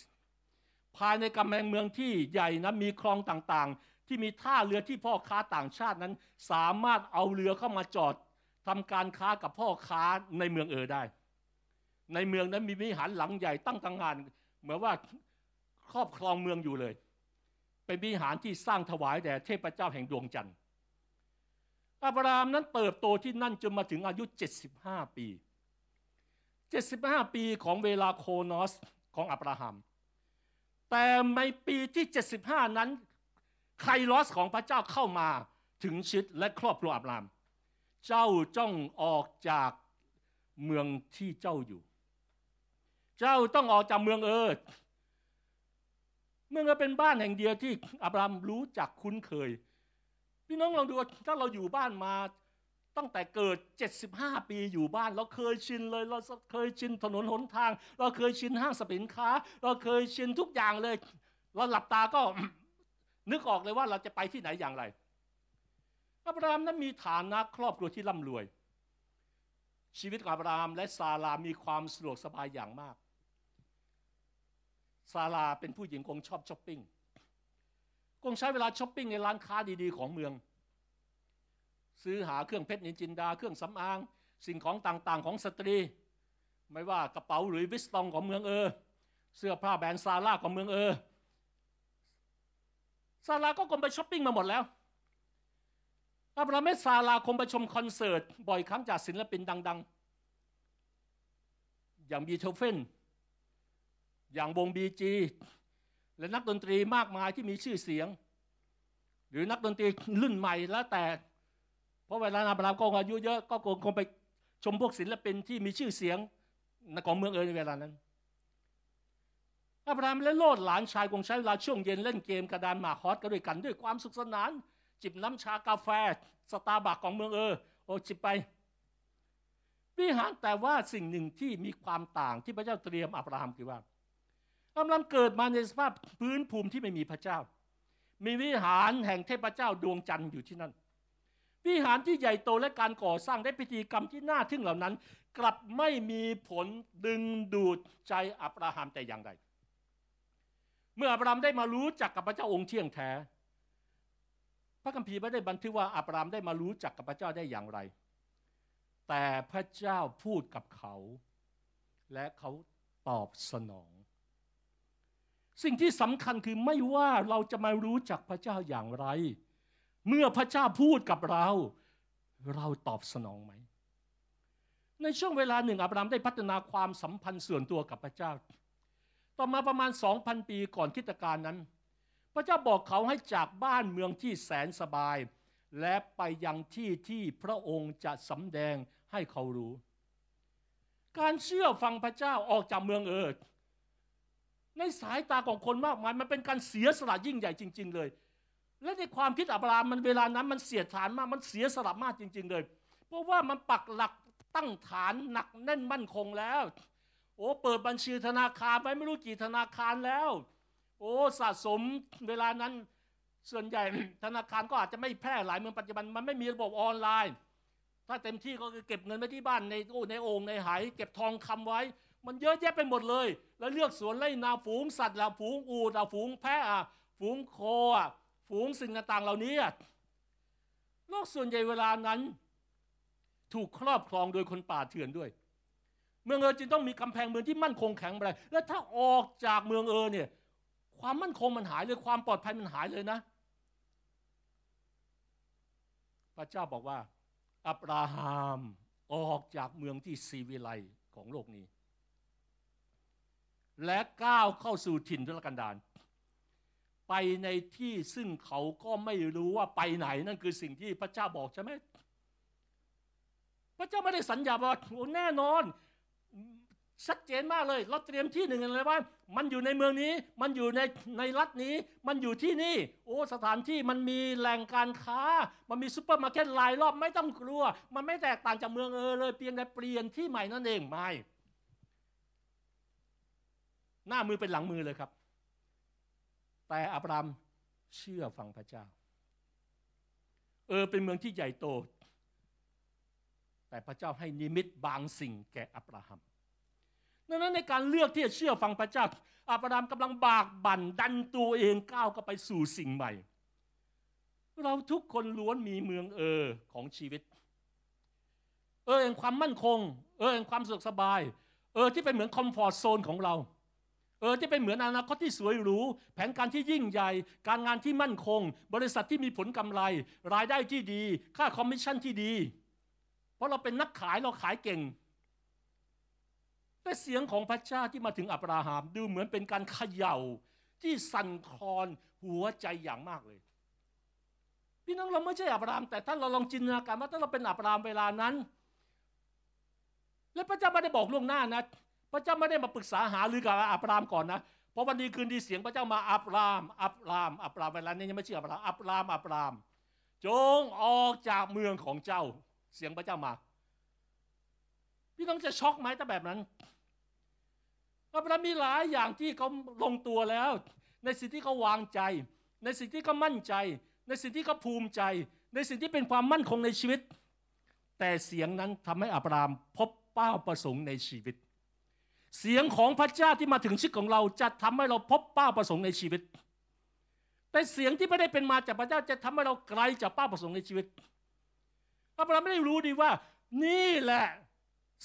ภายในกำแพงเมืองที่ใหญ่นะมีคลองต่างๆ ที่มีท่าเรือที่พ่อค้าต่างชาตินั้น สามารถเอาเรือเข้ามาจอดทำการค้ากับพ่อค้าในเมืองเออได้ ในเมืองนั้นมีวิหารหลังใหญ่ตั้งต่างงาน เหมือนว่าครอบครองเมืองอยู่เลย เป็นวิหารที่สร้างถวายแด่เทพเจ้าแห่งดวงจันทร์อับรามนั้นเติบโตที่นั่นจนมาถึงอายุ 75 ปี 75 ปีของเวลาโคนอสของอับราฮัม แต่ในปีที่ 75 นั้นไคลอสของพระเจ้าเข้ามาถึงชิดและครอบครัวอับราม เจ้าจ้องออกจากเมืองที่เจ้าอยู่ เจ้าต้องออกจากเมืองเอิร์เมืองเอิร์เป็นบ้านแห่งเดียวที่อับรามรู้จักคุ้นเคย พี่น้องลองดูถ้าเราอยู่บ้านมา ตั้งแต่เกิด 75 ปีอยู่บ้าน เราเคยชินเลย เราเคยชินถนนหนทาง เราเคยชินห้างสรรพสินค้า เราเคยชินทุกอย่างเลย เราหลับตาก็นึกออกเลยว่าเราจะไปที่ไหนอย่างไรอับรามนั้นมีฐานะครอบครัวที่ร่ำรวย ชีวิตของอับรามและซาราห์มีความสะดวกสบายอย่างมาก ซาลาห์เป็นผู้หญิงคงชอบช้อปปิ้งคงใช้เวลาช้อปปิ้งในร้านค้าดีๆ ของเมือง ซื้อหาเครื่องเพชรนิลจินดา เครื่องสำอาง สิ่งของต่างๆ ของสตรี ไม่ว่ากระเป๋า Louis Vuitton ของเมืองเออร์ เสื้อผ้าแบรนด์ Zara ของเมืองเออร์ซาราห์ก็คงไปช้อปปิ้งมาหมดแล้วอับรามและซาราห์คงไปชมคอนเสิร์ต บ่อยครั้งจากศิลปินดัง ๆ อย่างบีโธเฟนอย่างวง Bee Gees และนักดนตรีมากมายที่มีชื่อเสียง หรือนักดนตรีรุ่นใหม่แล้วแต่ เพราะเวลาอับรามก็อายุเยอะก็คงไปชมพวกศิลปินที่มีชื่อเสียงของเมืองเออร์ในเวลานั้นอับรามและโลทหลานชายคงใช้เวลาช่วงเย็นเล่นเกมกระดานหมากฮอสกันด้วยกันด้วยความสนุกสนาน จิบน้ำชากาแฟ สตาร์บัคของเมืองเออร์โอ้จิบไป วิหารแต่ว่าสิ่งหนึ่งที่มีความต่างที่พระเจ้าเตรียมอับราฮัมคือว่าอับราฮัมเกิดมาในสภาพพื้นภูมิที่ไม่มีพระเจ้า มีวิหารแห่งเทพเจ้าดวงจันทร์อยู่ที่นั่น วิหารที่ใหญ่โตและการก่อสร้างได้พิธีกรรมที่น่าทึ่งเหล่านั้น กลับไม่มีผลดึงดูดใจอับราฮัมแต่อย่างใด เมื่ออับราฮัมได้มารู้จักกับพระเจ้าองค์เที่ยงแท้ พระคัมภีร์ไม่ได้บันทึกว่าอับราฮัมได้มารู้จักกับพระเจ้าได้อย่างไร แต่พระเจ้าพูดกับเขา และเขาตอบสนอง สิ่งที่สำคัญคือไม่ว่าเราจะมารู้จักพระเจ้าอย่างไร เมื่อพระเจ้าพูดกับเรา เราตอบสนองไหม ในช่วงเวลาหนึ่งอับรามได้พัฒนาความสัมพันธ์ส่วนตัวกับพระเจ้า ต่อมาประมาณ 2,000 ปีก่อนคิตการนั้น พระเจ้าบอกเขาให้จากบ้านเมืองที่แสนสบาย และไปยังที่ที่พระองค์จะสำแดงให้เขารู้ การเชื่อฟังพระเจ้าออกจากเมืองเอิดในสายตาของคนมากมายมันเป็นการเสียสละยิ่งใหญ่จริง ๆ เลย และในความคิดอับรามมันเวลานั้นมันเสียฐานมากมันเสียสละมากจริง ๆ เลย เพราะว่ามันปักหลักตั้งฐานหนักแน่นมั่นคงแล้ว โอ้เปิดบัญชีธนาคารไปไม่รู้กี่ธนาคารแล้ว โอ้สะสมเวลานั้นส่วนใหญ่ธนาคารก็อาจจะไม่แพร่หลายเมืองปัจจุบันมันไม่มีระบบออนไลน์ ถ้าเต็มที่ก็คือเก็บเงินไว้ที่บ้านในโอ้ในโอ่งในหายเก็บทองคำไว้ มันเยอะแยะไปหมดเลย แล้วเลือกสวนไร่นาฝูงสัตว์ละฝูงอูดฝูงแพะฝูงโคะ ฝูงสิ่งต่างๆเหล่านี้โลกส่วนใหญ่เวลานั้น ถูกครอบครองโดยคนป่าเถื่อนด้วย เมืองเออจึงต้องมีกำแพงเมืองที่มั่นคงแข็งแรงและถ้าออกจากเมืองเออเนี่ยความมั่นคงมันหายเลยความปลอดภัยมันหายเลยนะ พระเจ้าบอกว่า อับราฮัมออกจากเมืองที่ซีวิไลของโลกนี้ และก้าวเข้าสู่ถิ่นทุรกันดาร ไปในที่ซึ่งเขาก็ไม่รู้ว่าไปไหนนั่นคือสิ่งที่พระเจ้าบอกใช่ไหมพระเจ้าไม่ได้สัญญาว่าโอ้แน่นอนชัดเจนมากเลย เราเตรียมที่หนึ่งเลยว่า มันอยู่ในเมืองนี้ มันอยู่ในในรัฐนี้ มันอยู่ที่นี่ โอ้สถานที่มันมีแหล่งการค้า มันมีซูเปอร์มาร์เก็ตรายรอบไม่ต้องกลัว มันไม่แตกต่างจากเมืองเออร์เลยเพียงแต่เปลี่ยนที่ใหม่นั่นเองไม่หน้ามือเป็นหลังมือเลยครับ แต่อับรามเชื่อฟังพระเจ้า เออร์เป็นเมืองที่ใหญ่โต แต่พระเจ้าให้นิมิตบางสิ่งแก่อับราฮัมดังนั้นในการเลือกที่จะเชื่อฟังพระเจ้า อับรามกำลังบากบั่นดันตัวเองก้าวเข้าไปสู่สิ่งใหม่ เราทุกคนล้วนมีเมืองเออของชีวิต เออแห่งความมั่นคง เออแห่งความสุขสบาย เออที่เป็นเหมือนคอมฟอร์ทโซนของเรา เออที่เป็นเหมือนอนาคตที่สวยหรู แผนการที่ยิ่งใหญ่ การงานที่มั่นคง บริษัทที่มีผลกำไร รายได้ที่ดี ค่าคอมมิชชั่นที่ดี เพราะเราเป็นนักขายเราขายเก่ง แต่เสียงของพระเจ้าที่มาถึงอับราฮัมดูเหมือนเป็นการเขย่าที่สั่นคลอนหัวใจอย่างมากเลย พี่น้องเราไม่ใช่อับราฮัมแต่ถ้าเราลองจินตนาการว่าถ้าเราเป็นอับราฮัมเวลานั้น และพระเจ้าไม่ได้บอกล่วงหน้านะ พระเจ้าไม่ได้มาปรึกษาหารือกับอับรามก่อนนะเพราะวันดีคืนดีเสียงพระเจ้ามาอับรามอับรามอับรามเวลานี้ยังไม่เชื่ออับรามอับรามอับราม จงออกจากเมืองของเจ้าเสียงพระเจ้ามาพี่น้องจะช็อกไหมถ้าแบบนั้นอับรามมีหลายอย่างที่เขาลงตัวแล้ว ในสิ่งที่เขาวางใจ ในสิ่งที่เขามั่นใจ ในสิ่งที่เขาภูมิใจ ในสิ่งที่เป็นความมั่นคงในชีวิต แต่เสียงนั้นทำให้อับรามพบเป้าประสงค์ในชีวิต เสียงของพระเจ้าที่มาถึงชีวิตของเราจะทำให้เราพบเป้าประสงค์ในชีวิต แต่เสียงที่ไม่ได้เป็นมาจากพระเจ้าจะทำให้เราไกลจากเป้าประสงค์ในชีวิตอับราฮัมไม่ได้รู้ดีว่า นี่แหละ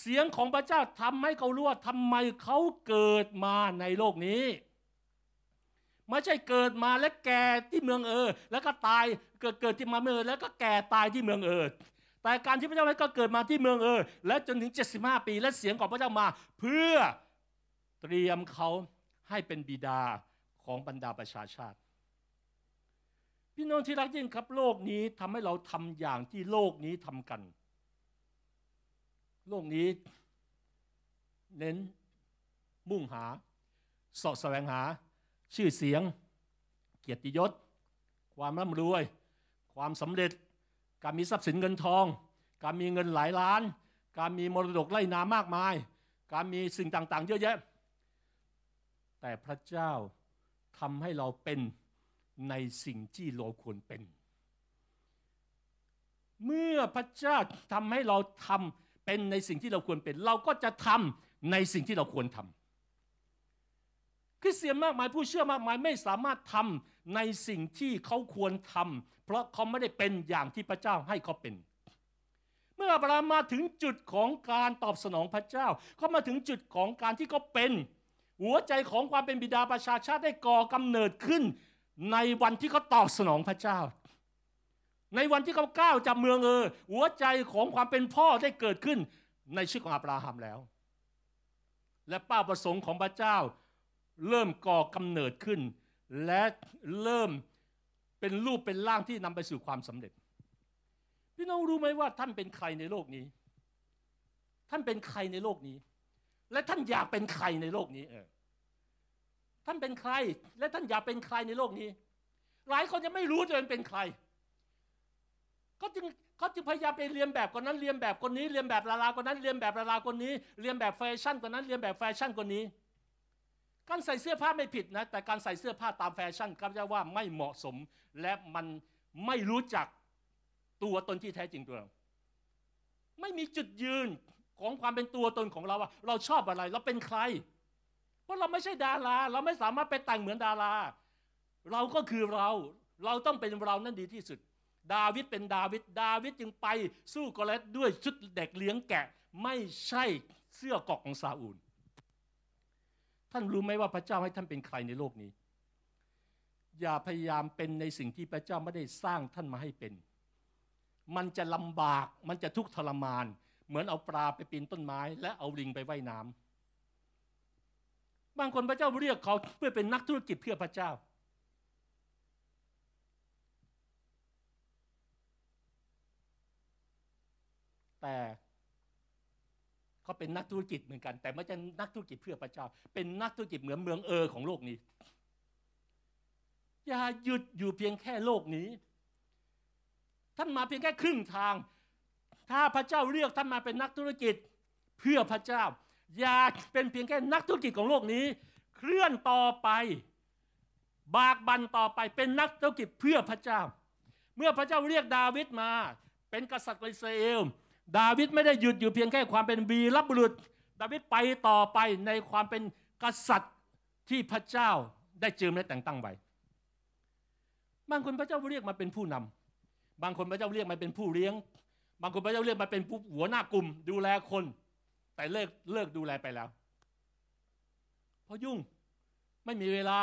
เสียงของพระเจ้าทำให้เขารู้ว่าทำไมเขาเกิดมาในโลกนี้ไม่ใช่เกิดมาและแก่ที่เมืองเออ แล้วก็ตายเกิดเกิดที่มาเมืองแล้วก็แก่ตายที่เมืองเออ แต่การที่พระเจ้าให้เขาเกิดมาที่เมืองเออและจนถึง 75 ปีและเสียงของพระเจ้ามา เพื่อเตรียมเขาให้เป็นบิดาของบรรดาประชาชาติ พี่น้องที่รักยิ่งครับโลกนี้ทำให้เราทำอย่างที่โลกนี้ทำกัน โลกนี้ เน้นมุ่งหาสอบแสวงหา ชื่อเสียง เกียรติยศ ความร่ำรวย ความสำเร็จ การมีทรัพย์สินเงินทอง การมีเงินหลายล้าน การมีมรดกไร่นามากมาย การมีสิ่งต่างๆ เยอะแยะ แต่พระเจ้าทำให้เราเป็นในสิ่งที่เราควรเป็น เมื่อพระเจ้าทำให้เราทำเป็นในสิ่งที่เราควรเป็น เราก็จะทำในสิ่งที่เราควรทำคริสเตียนมากมายผู้เชื่อมากมายไม่สามารถทำ ในสิ่งที่เขาควรทำเพราะเขาไม่ได้เป็นอย่างที่พระเจ้าให้เขาเป็น เมื่ออับราฮัมมาถึงจุดของการตอบสนองพระเจ้าเขามาถึงจุดของการที่เขาเป็น หัวใจของความเป็นบิดาประชาชาติได้ก่อกำเนิดขึ้น ในวันที่เขาตอบสนองพระเจ้า ในวันที่เขาก้าวจากเมืองเออหัวใจของความเป็นพ่อได้เกิดขึ้นในชีวิตของอับราฮัมแล้ว และเป้าประสงค์ของพระเจ้าเริ่มก่อกำเนิดขึ้น และเริ่มเป็นรูปเป็นร่างที่นำไปสู่ความสำเร็จ พี่น้องรู้ไหมว่าท่านเป็นใครในโลกนี้ ท่านเป็นใครในโลกนี้ และท่านอยากเป็นใครในโลกนี้เออท่านเป็นใคร และท่านอยากเป็นใครในโลกนี้ หลายคนยังไม่รู้ตัวเองเป็นใครเขาจึงเขาจึงพยายามไปเรียนแบบคนนั้นเรียนแบบคนนี้เรียนแบบดาราคนนั้นเรียนแบบดาราคนนี้เลียนแบบแฟชั่นคนนั้นเลียนแบบแฟชั่นคนนี้ การใส่เสื้อผ้าไม่ผิดนะแต่การใส่เสื้อผ้าตามแฟชั่นก็จะว่าไม่เหมาะสมและมันไม่รู้จักตัวตนที่แท้จริงตัวเราไม่มีจุดยืนของความเป็นตัวตนของเราว่า เราชอบอะไรเราเป็นใคร เพราะเราไม่ใช่ดารา เราไม่สามารถไปแต่งเหมือนดารา เราก็คือเราเราต้องเป็นเรานั่นดีที่สุด ดาวิดเป็นดาวิดดาวิดจึงไปสู้กอลิด้วยชุดเด็กเลี้ยงแกะ ไม่ใช่เสื้อกอกของซาอูล ท่านรู้ไหมว่าพระเจ้าให้ท่านเป็นใครในโลกนี้ อย่าพยายามเป็นในสิ่งที่พระเจ้าไม่ได้สร้างท่านมาให้เป็น มันจะลำบาก มันจะทุกข์ทรมาน เหมือนเอาปลาไปปีนต้นไม้ และเอาลิงไปไว่ายน้ำบางคนพระเจ้าเรียกเขาเพื่อเป็นนักธุรกิจเพื่อพระเจ้า แต่ เขาเป็นนักธุรกิจเหมือนกัน แต่ไม่ใช่นักธุรกิจเพื่อพระเจ้า เป็นนักธุรกิจเหมือนเมืองเออของโลกนี้ อย่าหยุดอยู่เพียงแค่โลกนี้ ท่านมาเพียงแค่ครึ่งทาง ถ้าพระเจ้าเรียกท่านมาเป็นนักธุรกิจเพื่อพระเจ้า อย่าเป็นเพียงแค่นักธุรกิจของโลกนี้ เคลื่อนต่อไป บากบันต่อไปเป็นนักธุรกิจเพื่อพระเจ้า เมื่อพระเจ้าเรียกดาวิดมา เป็นกษัตริย์อิสราเอล ดาวิดไม่ได้หยุดอยู่เพียงแค่ความเป็นวีรบุรุษ ดาวิดไปต่อไปในความเป็นกษัตริย์ที่พระเจ้าได้เจิมและแต่งตั้งไว้บางคนพระเจ้าเรียกมาเป็นผู้นำบางคนพระเจ้าเรียกมาเป็นผู้เลี้ยง บางคนพระเจ้าเรียกมาเป็นผู้หัวหน้ากลุ่ม ดูแลคน แต่เลิกเลิกดูแลไปแล้ว เพราะยุ่งไม่มีเวลา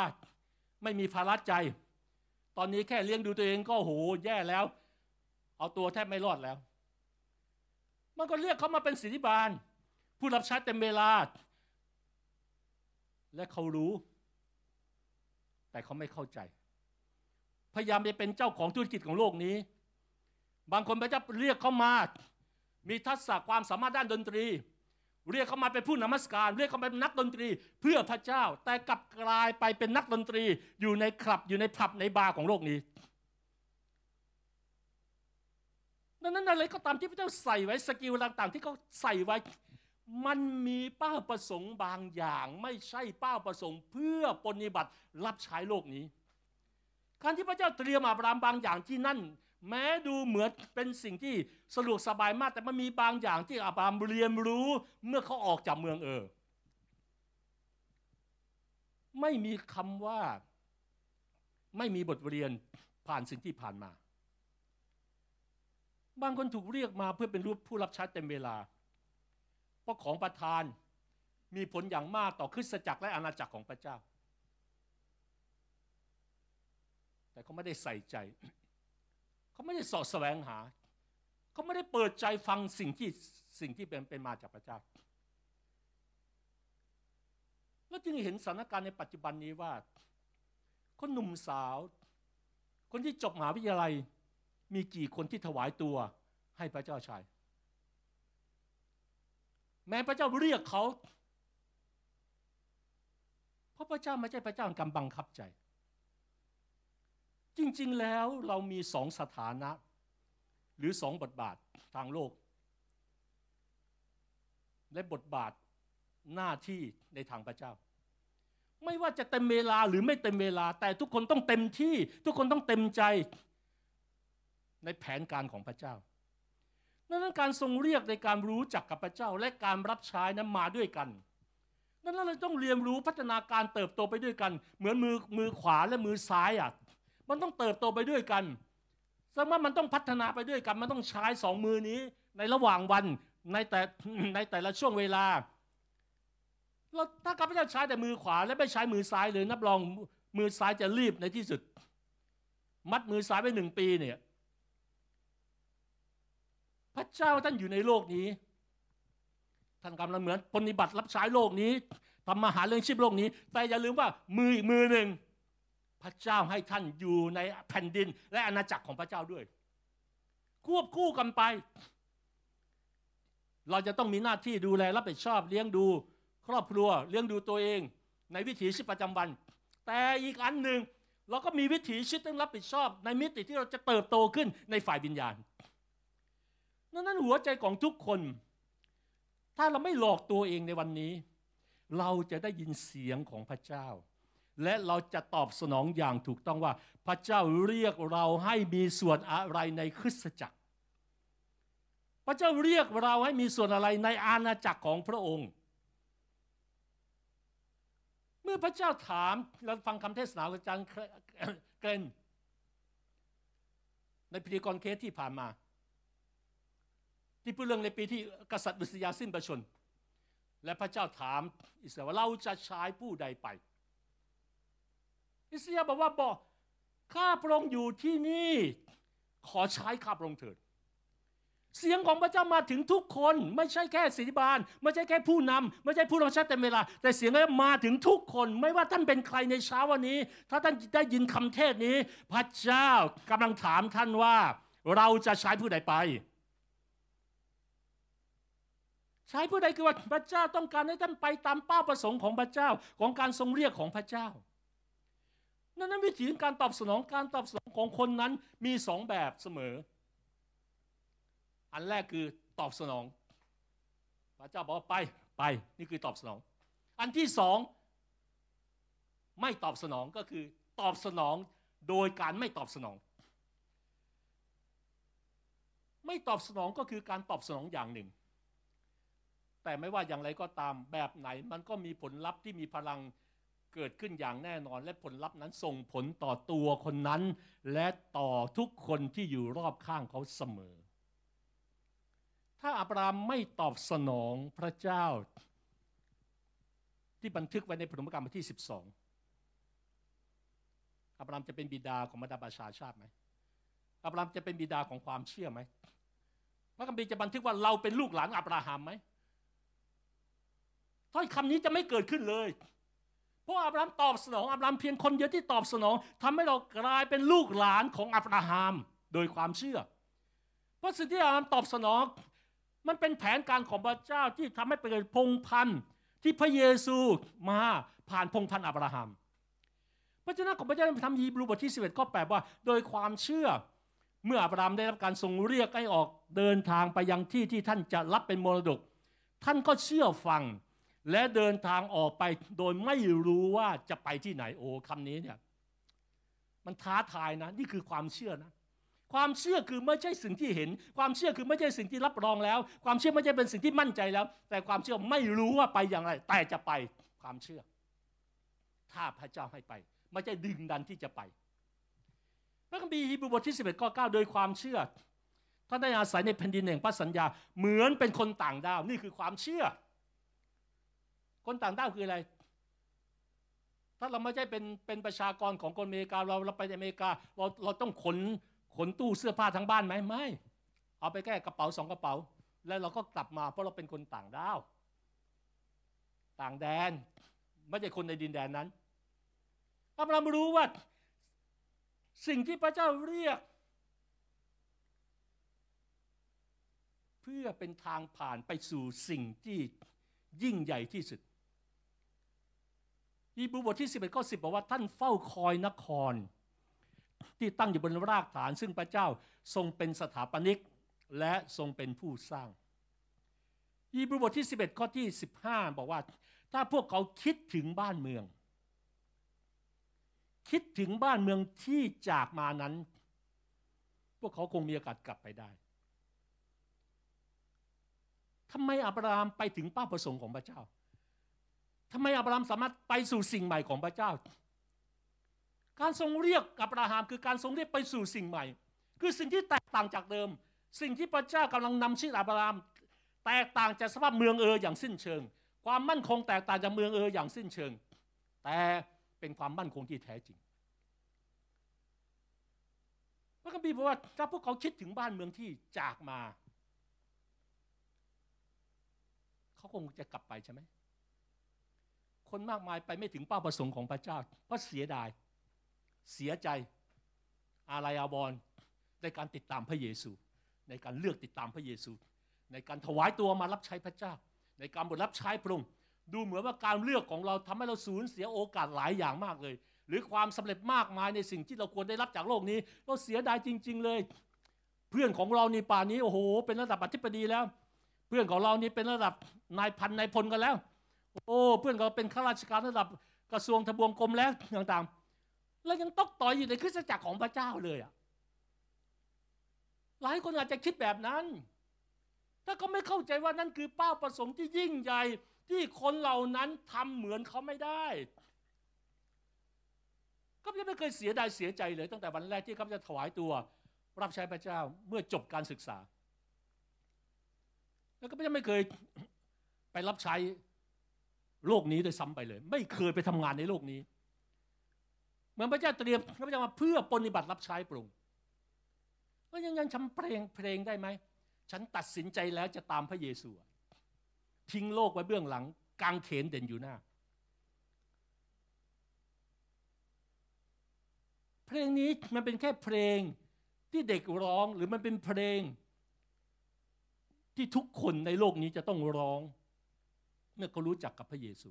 ไม่มีภาระใจ ตอนนี้แค่เลี้ยงดูตัวเองก็โหแย่แล้ว เอาตัวแทบไม่รอดแล้ว มันก็เรียกเขามาเป็นสิทธิบาล ผู้รับใช้เต็มเวลา และเขารู้ แต่เขาไม่เข้าใจ พยายามจะเป็นเจ้าของธุรกิจของโลกนี้ บางคนพระเจ้าเรียกเขามา มีทักษะความสามารถด้านดนตรี เรียกเขามาเป็นผู้นมัสการ เรียกเขามาเป็นนักดนตรี เพื่อพระเจ้า แต่กลับกลายไปเป็นนักดนตรี อยู่ในคลับอยู่ในผับในบาร์ของโลกนี้ ดังนั้นอะไรก็ตามที่พระเจ้าใส่ไว้ skill ต่างๆ ที่เขาใส่ไว้ มันมีเป้าประสงค์บางอย่าง ไม่ใช่เป้าประสงค์ เพื่อปฏิบัติรับใช้โลกนี้ การที่พระเจ้าเตรียมอับรามบางอย่างที่นั่น แม้ดูเหมือนเป็นสิ่งที่สะดวกสบายมาก แต่มันมีบางอย่างที่อับรามเรียนรู้เมื่อเขาออกจากเมืองเออ ไม่มีคำว่า ไม่มีบทเรียนผ่านสิ่งที่ผ่านมา บางคนถูกเรียกมาเพื่อเป็นรูปผู้รับใช้เต็มเวลา เพราะของประทานมีผลอย่างมากต่อคริสตจักรและอาณาจักรของพระเจ้า แต่เขาไม่ได้ใส่ใจ เขาไม่ได้สอดแสวงหา เขาไม่ได้เปิดใจฟังสิ่งที่สิ่งที่เป็นเป็นมาจากพระเจ้า แล้วจึงเห็นสถานการณ์ในปัจจุบันนี้ว่า คนหนุ่มสาว คนที่จบมหาวิทยาลัย มีกี่คนที่ถวายตัวให้พระเจ้าชายแม้พระเจ้าเรียกเขา เพราะพระเจ้าไม่ใช่พระเจ้าการบังคับใจ จริงๆแล้วเรามีสองสถานะ หรือสองบทบาททางโลก และบทบาทหน้าที่ในทางพระเจ้า ไม่ว่าจะเต็มเวลาหรือไม่เต็มเวลา แต่ทุกคนต้องเต็มที่ ทุกคนต้องเต็มใจ ในแผนการของพระเจ้าดังนั้นการทรงเรียกในการรู้จักกับพระเจ้า และการรับใช้นั้นมาด้วยกันดังนั้นเราต้องเรียนรู้พัฒนาการเติบโตไปด้วยกัน เหมือนมือมือขวาและมือซ้ายอะมันต้องเติบโตไปด้วยกันแสดงว่ามันต้องพัฒนาไปด้วยกัน มันต้องใช้สองมือนี้ ในระหว่างวันในแต่ในแต่ละช่วงเวลาเราถ้าข้าพเจ้าใช้แต่มือขวา และไม่ใช้มือซ้ายเลยนับรองมือซ้ายจะรีบในที่สุด มัดมือซ้ายไปหนึ่งปีเนี่ย พระเจ้าท่านอยู่ในโลกนี้ ท่านกำลังเหมือนปฏิบัติรับใช้โลกนี้ทำมาหาเรื่องชีพโลกนี้ แต่อย่าลืมว่ามืออีกมือหนึ่งพระเจ้าให้ท่านอยู่ในแผ่นดิน และอาณาจักรของพระเจ้าด้วย ควบคู่กันไป เราจะต้องมีหน้าที่ดูแลรับผิดชอบเลี้ยงดู ครอบครัวเลี้ยงดูตัวเอง ในวิถีชีวิตประจำวัน แต่อีกอันหนึ่งเราก็มีวิถีชีวิตต้องรับผิดชอบ ในมิติที่เราจะเติบโตขึ้นในฝ่ายวิญญาณ นั้นหัวใจของทุกคน ถ้าเราไม่หลอกตัวเองในวันนี้ เราจะได้ยินเสียงของพระเจ้า และเราจะตอบสนองอย่างถูกต้องว่า พระเจ้าเรียกเราให้มีส่วนอะไรในคริสตจักร พระเจ้าเรียกเราให้มีส่วนอะไรในอาณาจักรของพระองค์ เมื่อพระเจ้าถามเราฟังคำเทศนาของอาจารย์เกรนในพิธีกรเคสที่ผ่านมา ที่พูดเรื่องในปีที่กษัตริย์บุษยาสิ้นประชน และพระเจ้าถามอิสราเอลว่าเราจะใช้ผู้ใดไป อิสราบอกว่าบอกข้าพระองค์อยู่ที่นี่ ขอใช้ข้าพระองค์เถิด เสียงของพระเจ้ามาถึงทุกคนไม่ใช่แค่ศิริบาล ไม่ใช่แค่ผู้นำไม่ใช่ผู้รับใช้เต็มเวลา แต่เสียงนี้มาถึงทุกคน ไม่ว่าท่านเป็นใครในเช้าวันนี้ ถ้าท่านได้ยินคำเทศนี้ พระเจ้ากำลังถามท่านว่า เราจะใช้ผู้ใดไป ใช้ผู้ใดคือว่าพระเจ้าต้องการให้ท่านไปตามเป้าประสงค์ของพระเจ้าของการทรงเรียกของพระเจ้า นั่นนั้นวิธีการตอบสนองการตอบสนองของคนนั้นมีสองแบบเสมอ อันแรกคือตอบสนอง พระเจ้าบอกว่าไปไปนี่คือตอบสนอง อันที่สองไม่ตอบสนองก็คือตอบสนองโดยการไม่ตอบสนอง ไม่ตอบสนองก็คือการตอบสนองอย่างหนึ่ง แต่ไม่ว่าอย่างไรก็ตามแบบไหน มันก็มีผลลัพธ์ที่มีพลังเกิดขึ้นอย่างแน่นอน และผลลัพธ์นั้นส่งผลต่อตัวคนนั้น และต่อทุกคนที่อยู่รอบข้างเขาเสมอ ถ้าอับรามไม่ตอบสนองพระเจ้า ที่บันทึกไว้ในพระธรรมกรรมบทที่ 12อับรามจะเป็นบิดาของบรรดาประชาชาติไหมอับรามจะเป็นบิดาของความเชื่อไหมพระคัมภีร์จะบันทึกว่าเราเป็นลูกหลานอับราฮัมไหม ถ้อยคำนี้จะไม่เกิดขึ้นเลย เพราะอับรามตอบสนองอับรามเพียงคนเดียวที่ตอบสนองทำให้เรากลายเป็นลูกหลานของอับราฮัมโดยความเชื่อ เพราะสิ่งที่อับรามตอบสนอง มันเป็นแผนการของพระเจ้าที่ทำให้เกิดพงพันธ์ที่พระเยซูมาผ่านพงพันธ์อับราฮัมพระเจ้าของพระเจ้าทำฮีบรูบทที่11ข้อ8ว่า โดยความเชื่อเมื่ออับรามได้รับการทรงเรียกให้ออกเดินทางไปยังที่ที่ท่านจะรับเป็นมรดก ท่านก็เชื่อฟัง และเดินทางออกไปโดยไม่รู้ว่าจะไปที่ไหนโอ้คำนี้เนี่ยมันท้าทายนะ นี่คือความเชื่อนะ ความเชื่อคือไม่ใช่สิ่งที่เห็น ความเชื่อคือไม่ใช่สิ่งที่รับรองแล้ว ความเชื่อไม่ใช่เป็นสิ่งที่มั่นใจแล้ว แต่ความเชื่อไม่รู้ว่าไปอย่างไร แต่จะไปความเชื่อ ถ้าพระเจ้าให้ไป ไม่ใช่ดึงดันที่จะไปพระคัมภีร์ฮีบรูบทที่ 11ข้อ9โดยความเชื่อท่านได้อาศัยในแผ่นดินแห่งพระสัญญาเหมือนเป็นคนต่างดาวนี่คือความเชื่อ คนต่างด้าวคืออะไร ถ้าเราไม่ใช่เป็นเป็นประชากรของคนอเมริกาเราเราไปอเมริกาเราเราต้องขนขนตู้เสื้อผ้าทั้งบ้านไหมไม่ เอาไปแค่กระเป๋าสองกระเป๋า แล้วเราก็กลับมาเพราะเราเป็นคนต่างด้าว ต่างแดน ไม่ใช่คนในดินแดนนั้นถ้าเรามรู้ว่าสิ่งที่พระเจ้าเรียก เพื่อเป็นทางผ่านไปสู่สิ่งที่ยิ่งใหญ่ที่สุด ฮีบรูบทที่ 11ข้อ10บอกว่าท่านเฝ้าคอยนคร ที่ตั้งอยู่บนรากฐาน ซึ่งพระเจ้าทรงเป็นสถาปนิกและทรงเป็นผู้สร้างฮีบรูบทที่ 11ข้อที่ 15 บอกว่า ถ้าพวกเขาคิดถึงบ้านเมือง คิดถึงบ้านเมืองที่จากมานั้น พวกเขาคงมีโอกาสกลับไปได้ทำไมอับราฮัมไปถึงเป้าประสงค์ของพระเจ้า ทำไมอับราฮัมสามารถไปสู่สิ่งใหม่ของพระเจ้า การทรงเรียกอับราฮัมคือการทรงเรียกไปสู่สิ่งใหม่ คือสิ่งที่แตกต่างจากเดิม สิ่งที่พระเจ้ากำลังนำชีวิตอับราฮัมแตกต่างจากสภาพเมืองเอออย่างสิ้นเชิง ความมั่นคงแตกต่างจากเมืองเอออย่างสิ้นเชิง แต่เป็นความมั่นคงที่แท้จริงพระคัมภีร์บอกว่าถ้าพวกเขาคิดถึงบ้านเมืองที่จากมา เขาคงจะกลับไปใช่ไหม คนมากมายไปไม่ถึงเป้าประสงค์ของพระเจ้า เพราะเสียดาย เสียใจอาลัยอาวรในการติดตามพระเยซู ในการเลือกติดตามพระเยซู ในการถวายตัวมารับใช้พระเจ้า ในการบทรับใช้พระองค์ดูเหมือนว่าการเลือกของเราทำให้เราสูญเสียโอกาสหลายอย่างมากเลย หรือความสำเร็จมากมายในสิ่งที่เราควรได้รับจากโลกนี้ เราเสียดายจริง ๆ เลย เพื่อนของเรานี่ป่านนี้โอ้โห เป็นระดับอธิบดีแล้ว เพื่อนของเรานี่เป็นระดับนายพันนายพลกันแล้ว โอ้เพื่อนเราเป็นข้าราชการระดับกระทรวงทบวงกรมแล้วต่างๆ แล้วยังตอกต่อยอยู่ในคริสตจักรของพระเจ้าเลยอะหลายคนอาจจะคิดแบบนั้น ถ้าเขาไม่เข้าใจว่านั่นคือเป้าประสงค์ที่ยิ่งใหญ่ที่คนเหล่านั้นทำเหมือนเขาไม่ได้ก็ยังไม่เคยเสียดายเสียใจเลย ตั้งแต่วันแรกที่เขาจะถวายตัว รับใช้พระเจ้าเมื่อจบการศึกษา แล้วก็ยังไม่เคยไปรับใช้ โลกนี้โดยซ้ำไปเลย ไม่เคยไปทำงานในโลกนี้เหมือนพระเจ้าเตรียมพระเจ้ามาเพื่อปฏิบัติรับใช้ปรุงก็ยังยังชำเพลงเพลงได้ไหมฉันตัดสินใจแล้วจะตามพระเยซู ทิ้งโลกไว้เบื้องหลังกางเขนเด่นอยู่หน้า เพลงนี้มันเป็นแค่เพลงที่เด็กร้องหรือมันเป็นเพลง ที่ทุกคนในโลกนี้จะต้องร้อง เมื่อเขารู้จักกับพระเยซู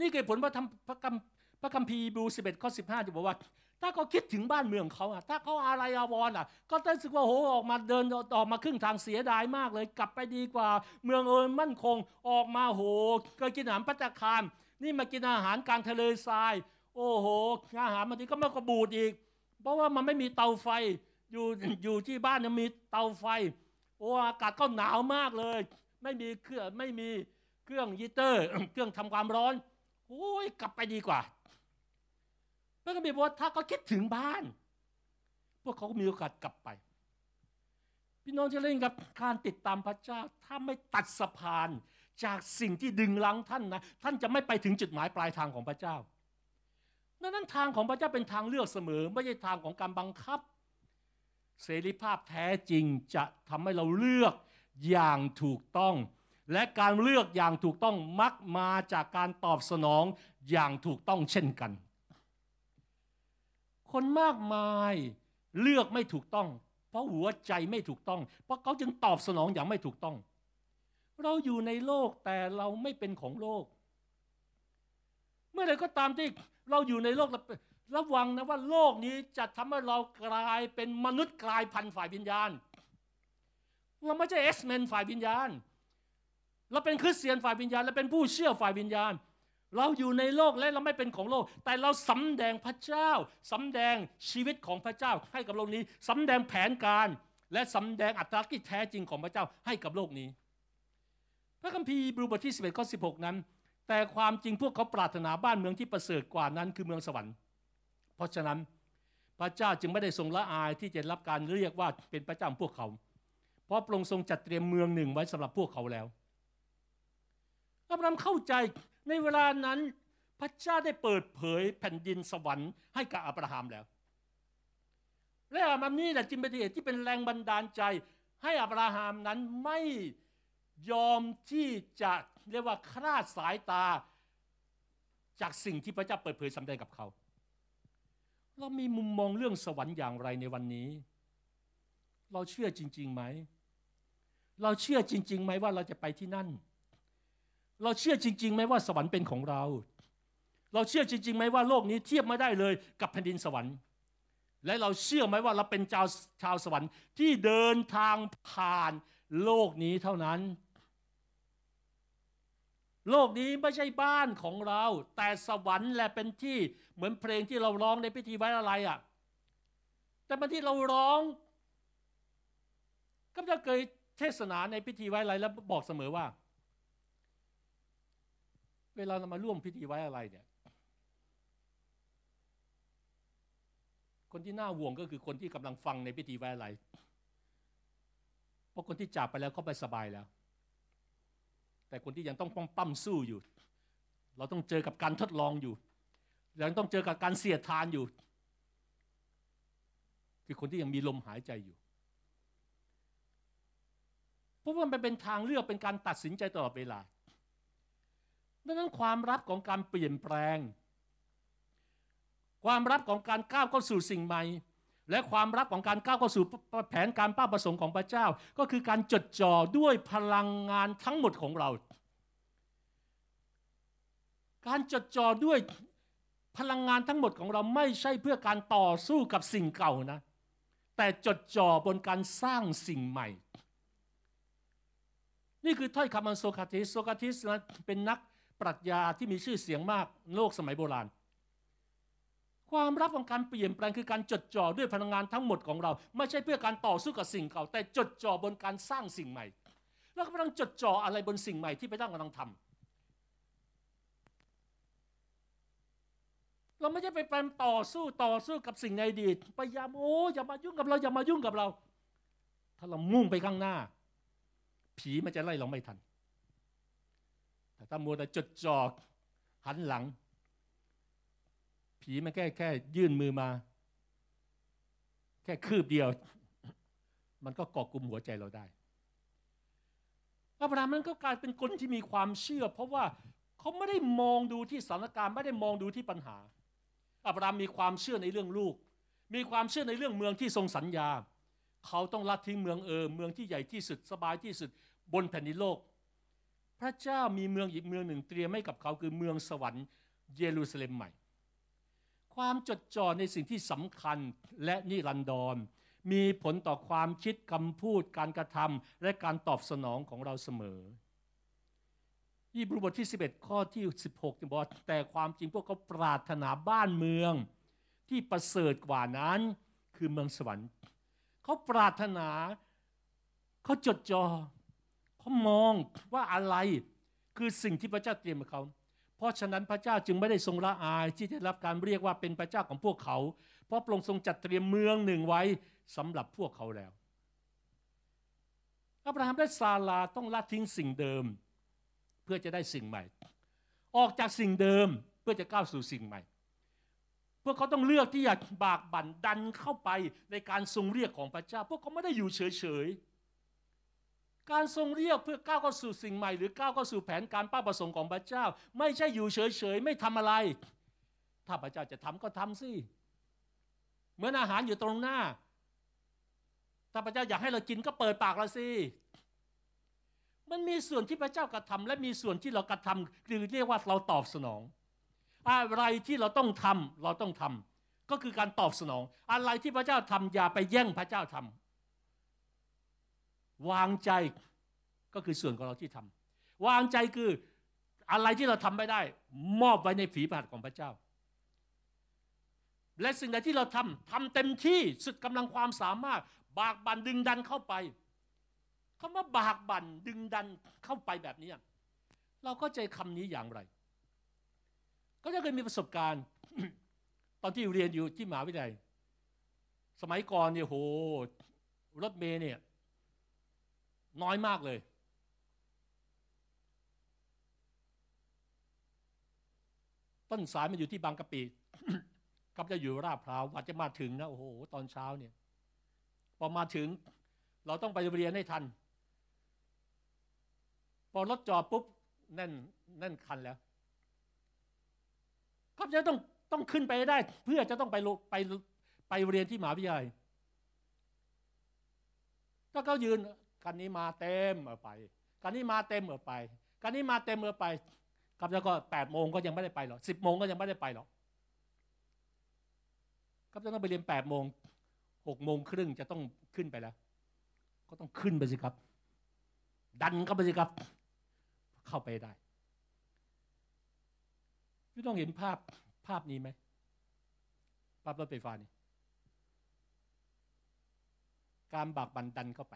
นี่คือผลพระธรรมพระคัมพระคัมภีร์บูสิบเอ็ดข้อสิบห้าจะบอกว่า ถ้าเขาคิดถึงบ้านเมืองเขาอะถ้าเขาอะไรอาวรอะ ก็รู้สึกว่าโหออกมาเดินออกมาครึ่งทางเสียดายมากเลย กลับไปดีกว่า เมืองเอิญมั่นคงออกมาโหเคยกินอาหารพัตคารนี่มากินอาหารกลางทะเลทราย โอ้โหอาหารบางทีก็ไม่กระบูดอีก เพราะว่ามันไม่มีเตาไฟอยู่อยู่ที่บ้านยังมีเตาไฟ โอ้อากาศก็หนาวมากเลย ไม่มีเครื่องไม่มีเครื่องยีเตอร์ เครื่องทำความร้อนโอ้ยกลับไปดีกว่าพระคัมภีร์บอกว่าถ้าเขาคิดถึงบ้าน พวกเขาก็มีโอกาสกลับไป พี่น้องจะเล่นกับการติดตามพระเจ้า ถ้าไม่ตัดสะพานจากสิ่งที่ดึงลังท่านนะท่านจะไม่ไปถึงจุดหมายปลายทางของพระเจ้านั้นทางของพระเจ้าเป็นทางเลือกเสมอ ไม่ใช่ทางของการบังคับ เสรีภาพแท้จริงจะทำให้เราเลือก อย่างถูกต้อง และการเลือกอย่างถูกต้องมักมาจากการตอบสนองอย่างถูกต้องเช่นกัน คนมากมายเลือกไม่ถูกต้อง เพราะหัวใจไม่ถูกต้อง เพราะเขาจึงตอบสนองอย่างไม่ถูกต้อง เราอยู่ในโลกแต่เราไม่เป็นของโลก เมื่อไรก็ตามที่เราอยู่ในโลกระวังนะว่าโลกนี้จะทำให้เรากลายเป็นมนุษย์กลายพันธุ์ฝ่ายวิญญาณ เราไม่ใช่เอ็กซ์แมนฝ่ายวิญญาณ เราเป็นคริสเตียนฝ่ายวิญญาณและเป็นผู้เชื่อฝ่ายวิญญาณ เราอยู่ในโลกและเราไม่เป็นของโลก แต่เราสำแดงพระเจ้าสำแดงชีวิตของพระเจ้า ให้กับโลกนี้สำแดงแผนการ และสำแดงอัตลักษณ์ที่แท้จริงของพระเจ้าให้กับโลกนี้ พระคัมภีร์บรูบทที่ 11ข้อ16 นั้น แต่ความจริงพวกเขาปรารถนาบ้านเมืองที่ประเสริฐกว่านั้นคือเมืองสวรรค์ เพราะฉะนั้นพระเจ้าจึงไม่ได้ทรงละอายที่จะรับการเรียกว่าเป็นพระเจ้าพวกเขา เพราะพระองค์ทรงจัดเตรียมเมืองหนึ่งไว้สำหรับพวกเขาแล้วอับรามเข้าใจในเวลานั้น พระเจ้าได้เปิดเผยแผ่นดินสวรรค์ให้กับอับราฮัมแล้ว และอับรามนี้แหละจิมเป็นเหตุที่เป็นแรงบันดาลใจ ให้อับราฮัมนั้นไม่ยอมที่จะเรียกว่าคลาดสายตา จากสิ่งที่พระเจ้าเปิดเผยสำแดงกับเขา เรามีมุมมองเรื่องสวรรค์อย่างไรในวันนี้ เราเชื่อจริงๆไหม เราเชื่อจริงๆไหมว่าเราจะไปที่นั่น เราเชื่อจริงๆไหมว่าสวรรค์เป็นของเรา เราเชื่อจริงๆไหมว่าโลกนี้เทียบไม่ได้เลยกับแผ่นดินสวรรค์ และเราเชื่อไหมว่าเราเป็นชาวชาวสวรรค์ที่เดินทางผ่านโลกนี้เท่านั้น โลกนี้ไม่ใช่บ้านของเรา แต่สวรรค์แหละเป็นที่เหมือนเพลงที่เราร้องในพิธีไว้อะไรอะ่ะแต่บางที่เราร้องก็จะเคย เทศนาในพิธีไว้อะไรแล้วบอกเสมอว่า เวลาเรามาร่วมพิธีไว้อะไรเนี่ย คนที่น่าห่วงก็คือคนที่กำลังฟังในพิธีไว้อะไร เพราะคนที่จากไปแล้วเขาไปสบายแล้ว แต่คนที่ยังต้องป้องปั้มสู้อยู่ เราต้องเจอกับการทดลองอยู่ยังต้องเจอกับการเสียดทานอยู่ คือคนที่ยังมีลมหายใจอยู่ ราะว่ามันเป็นทางเลือกเป็นการตัดสินใจตลอดเวลาดังนั้นความรับของการเปลี่ยนแปลง ความรับของการก้าวเข้าสู่สิ่งใหม่ และความรับของการก้าวเข้าสู่แผนการป้าประสงค์ของพระเจ้า ก็คือการจดจ่อด้วยพลังงานทั้งหมดของเรา การจดจ่อด้วยพลังงานทั้งหมดของเราไม่ใช่เพื่อการต่อสู้กับสิ่งเก่านะ แต่จดจ่อบนการสร้างสิ่งใหม่ นี่คือถ้อยคำของโซคราติส โซคราติสนะเป็นนักปรัชญาที่มีชื่อเสียงมากโลกสมัยโบราณ ความรับของการเปลี่ยนแปลงคือการจดจ่อด้วยพลังงานทั้งหมดของเรา ไม่ใช่เพื่อการต่อสู้กับสิ่งเก่า แต่จดจ่อบนการสร้างสิ่งใหม่ แล้วกำลังจดจ่ออะไรบนสิ่งใหม่ที่พระเจ้ากำลังทำเราไม่ใช่ไปเป็นต่อสู้ต่อสู้กับสิ่งในอดีตพยายามโอ้อย่ามายุ่งกับเราอย่ามายุ่งกับเรา ถ้าเรามุ่งไปข้างหน้า ผีมันจะไล่เราไม่ทัน แต่ถ้ามัวแต่จดจ่อหันหลัง ผีมันแค่แค่ยื่นมือมา แค่คืบเดียว มันก็เกาะกลุ่มหัวใจเราได้อับราฮัมนั้นก็กลายเป็นคนที่มีความเชื่อ เพราะว่าเขาไม่ได้มองดูที่สถานการณ์ไม่ได้มองดูที่ปัญหา อับราฮัมมีความเชื่อในเรื่องลูก มีความเชื่อในเรื่องเมืองที่ทรงสัญญา เขาต้องละทิ้งเมืองเออเมืองที่ใหญ่ที่สุดสบายที่สุด บนแผ่นดินโลก พระเจ้ามีเมืองอีกเมืองหนึ่งเตรียมให้กับเขาคือเมืองสวรรค์เยรูซาเล็มใหม่ ความจดจ่อในสิ่งที่สำคัญและนิรันดร มีผลต่อความคิดคำพูดการกระทำและการตอบสนองของเราเสมอยีบรูบทที่ 11 ข้อที่ 16บอกแต่ความจริงพวกเขาปรารถนาบ้านเมือง ที่ประเสริฐกว่านั้นคือเมืองสวรรค์ เขาปรารถนา เขาจดจอ่อ เขามองว่าอะไรคือสิ่งที่พระเจ้าเตรียมให้เขา เพราะฉะนั้นพระเจ้าจึงไม่ได้ทรงละอายที่จะรับการเรียกว่าเป็นพระเจ้าของพวกเขา เพราะพระองค์ทรงจัดเตรียมเมืองหนึ่งไว้สำหรับพวกเขาแล้ว อับราฮัมและซาลาต้องละทิ้งสิ่งเดิม เพื่อจะได้สิ่งใหม่ ออกจากสิ่งเดิมเพื่อจะก้าวสู่สิ่งใหม่ พวกเขาต้องเลือกที่จะบากบั่นดันเข้าไปในการทรงเรียกของพระเจ้า พวกเขาไม่ได้อยู่เฉยๆ การทรงเรียกเพื่อก้าวเข้าสู่สิ่งใหม่ หรือก้าวเข้าสู่แผนการเป้าประสงค์ของพระเจ้า ไม่ใช่อยู่เฉยๆไม่ทำอะไร ถ้าพระเจ้าจะทำก็ทำสิเหมือนอาหารอยู่ตรงหน้า ถ้าพระเจ้าอยากให้เรากินก็เปิดปากเราสิมันมีส่วนที่พระเจ้ากระทำและมีส่วนที่เรากระทำหรือเรียกว่าเราตอบสนอง อะไรที่เราต้องทำเราต้องทำก็คือการตอบสนอง อะไรที่พระเจ้าทำอย่าไปแย่งพระเจ้าทำ วางใจก็คือส่วนของเราที่ทำวางใจคืออะไรที่เราทำไม่ได้ มอบไว้ในฝีพระหัตถ์ของพระเจ้า และสิ่งใดที่เราทำทำเต็มที่สุดกำลังความสามารถ บากบันดึงดันเข้าไปคำว่าบากบันดึงดันเข้าไปแบบนี้เราก็ใจคำนี้อย่างไร ก็จะเคยมีประสบการณ์ ตอนที่เรียนอยู่ที่มหาวิทยาลัยสมัยก่อนเนี่ยโหรถเมย์เนี่ย น้อยมากเลย ต้นสายมันอยู่ที่บางกะปิกับจะอยู่ราบพร้าวว่าจะมาถึงนะโอ้โห ตอนเช้าเนี่ย พอมาถึง เราต้องไปเรียนให้ทัน พอรถจอดปุ๊บแน่นแน่นคันแล้วครับจะต้องต้องขึ้นไปได้ เพื่อจะต้องไปไปไปเรียนที่มหาวิทยาลัยก็เขายืน คันนี้มาเต็มเออไปคันนี้มาเต็มเออไปคันนี้มาเต็มเออไปครับแล้วก็แปดโมงก็ยังไม่ได้ไปหรอกสิบโมงก็ยังไม่ได้ไปหรอกครับจะต้องไปเรียนแปดโมงหกโมงครึ่งจะต้องขึ้นไปแล้ว ก็ต้องขึ้นไปสิครับ ดันเข้าไปสิครับ เข้าไปได้พี่ต้องเห็นภาพภาพนี้ไหมภาพรถไฟฟ้านี่การบากบันดันเข้าไป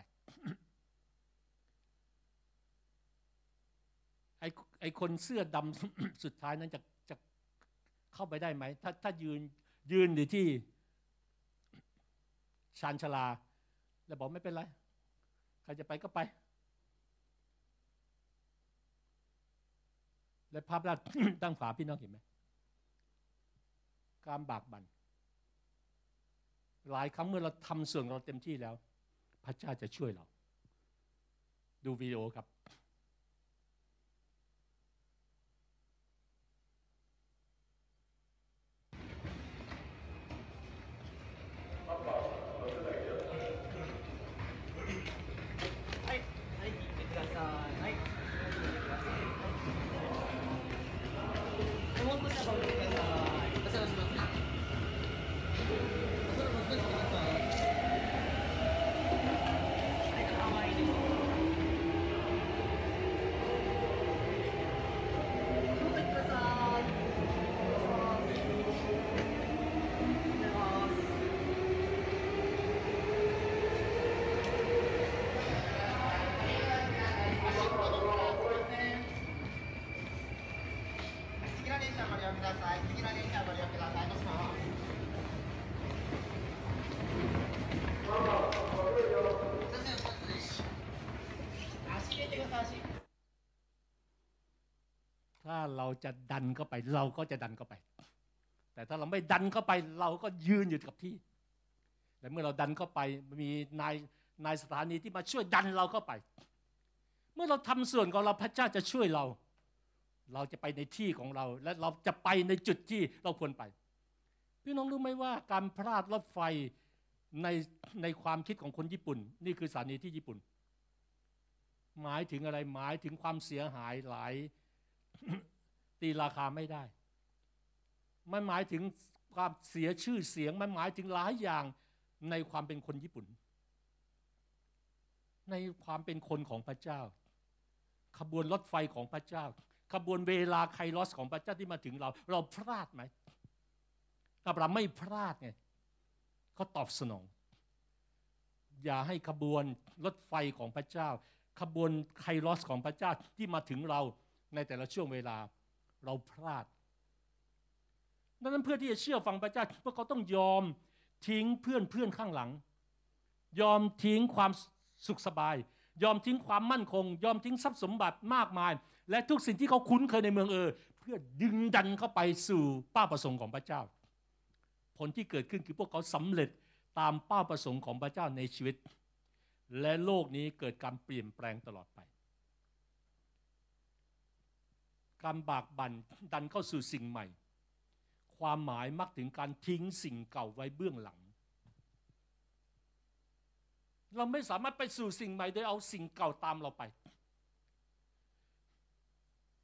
ไอ้คนเสื้อดำสุดท้ายนั้นจะจะเข้าไปได้ไหม ถ้าถ้ายืนยืนอยู่ที่ชานชลา แล้วบอกไม่เป็นไร ใครจะไปก็ไป และภาพด้านด้านขวาพี่น้องเห็นไหมการบากบันหลายครั้งเมื่อเราทำส่วนเราเต็มที่แล้ว พระเจ้าจะช่วยเรา ดูวิดีโอครับ จะดันเข้าไป เราก็จะดันเข้าไป แต่ถ้าเราไม่ดันเข้าไป เราก็ยืนอยู่กับที่ แต่เมื่อเราดันเข้าไปมีนายนายสถานีที่มาช่วยดันเราเข้าไป เมื่อเราทำส่วนของเราพระเจ้าจะช่วยเรา เราจะไปในที่ของเรา และเราจะไปในจุดที่เราควรไป พี่น้องรู้ไหมว่าการพลาดรถไฟในในความคิดของคนญี่ปุ่น นี่คือสถานีที่ญี่ปุ่น หมายถึงอะไรหมายถึงความเสียหายหลาย ตีราคาไม่ได้ มันหมายถึงความเสียชื่อเสียง มันหมายถึงหลายอย่างในความเป็นคนญี่ปุ่น ในความเป็นคนของพระเจ้า ขบวนรถไฟของพระเจ้า ขบวนเวลาไคลอสของพระเจ้าที่มาถึงเรา เราพลาดไหมอับราไม่พลาดไงเขาตอบสนอง อย่าให้ขบวนรถไฟของพระเจ้า ขบวนไคลอสของพระเจ้าที่มาถึงเราในแต่ละช่วงเวลา เราพลาดดังนั้นเพื่อที่จะเชื่อฟังพระเจ้าพวกเขาต้องยอมทิ้งเพื่อนเพื่อนข้างหลัง ยอมทิ้งความสุขสบาย ยอมทิ้งความมั่นคง ยอมทิ้งทรัพย์สมบัติมากมาย และทุกสิ่งที่เขาคุ้นเคยในเมืองเออ เพื่อดึงดันเข้าไปสู่เป้าประสงค์ของพระเจ้า ผลที่เกิดขึ้นคือพวกเขาสำเร็จตามเป้าประสงค์ของพระเจ้าในชีวิต และโลกนี้เกิดการเปลี่ยนแปลงตลอดไป การบากบั่นดันเข้าสู่สิ่งใหม่ ความหมายมักถึงการทิ้งสิ่งเก่าไว้เบื้องหลัง เราไม่สามารถไปสู่สิ่งใหม่โดยเอาสิ่งเก่าตามเราไป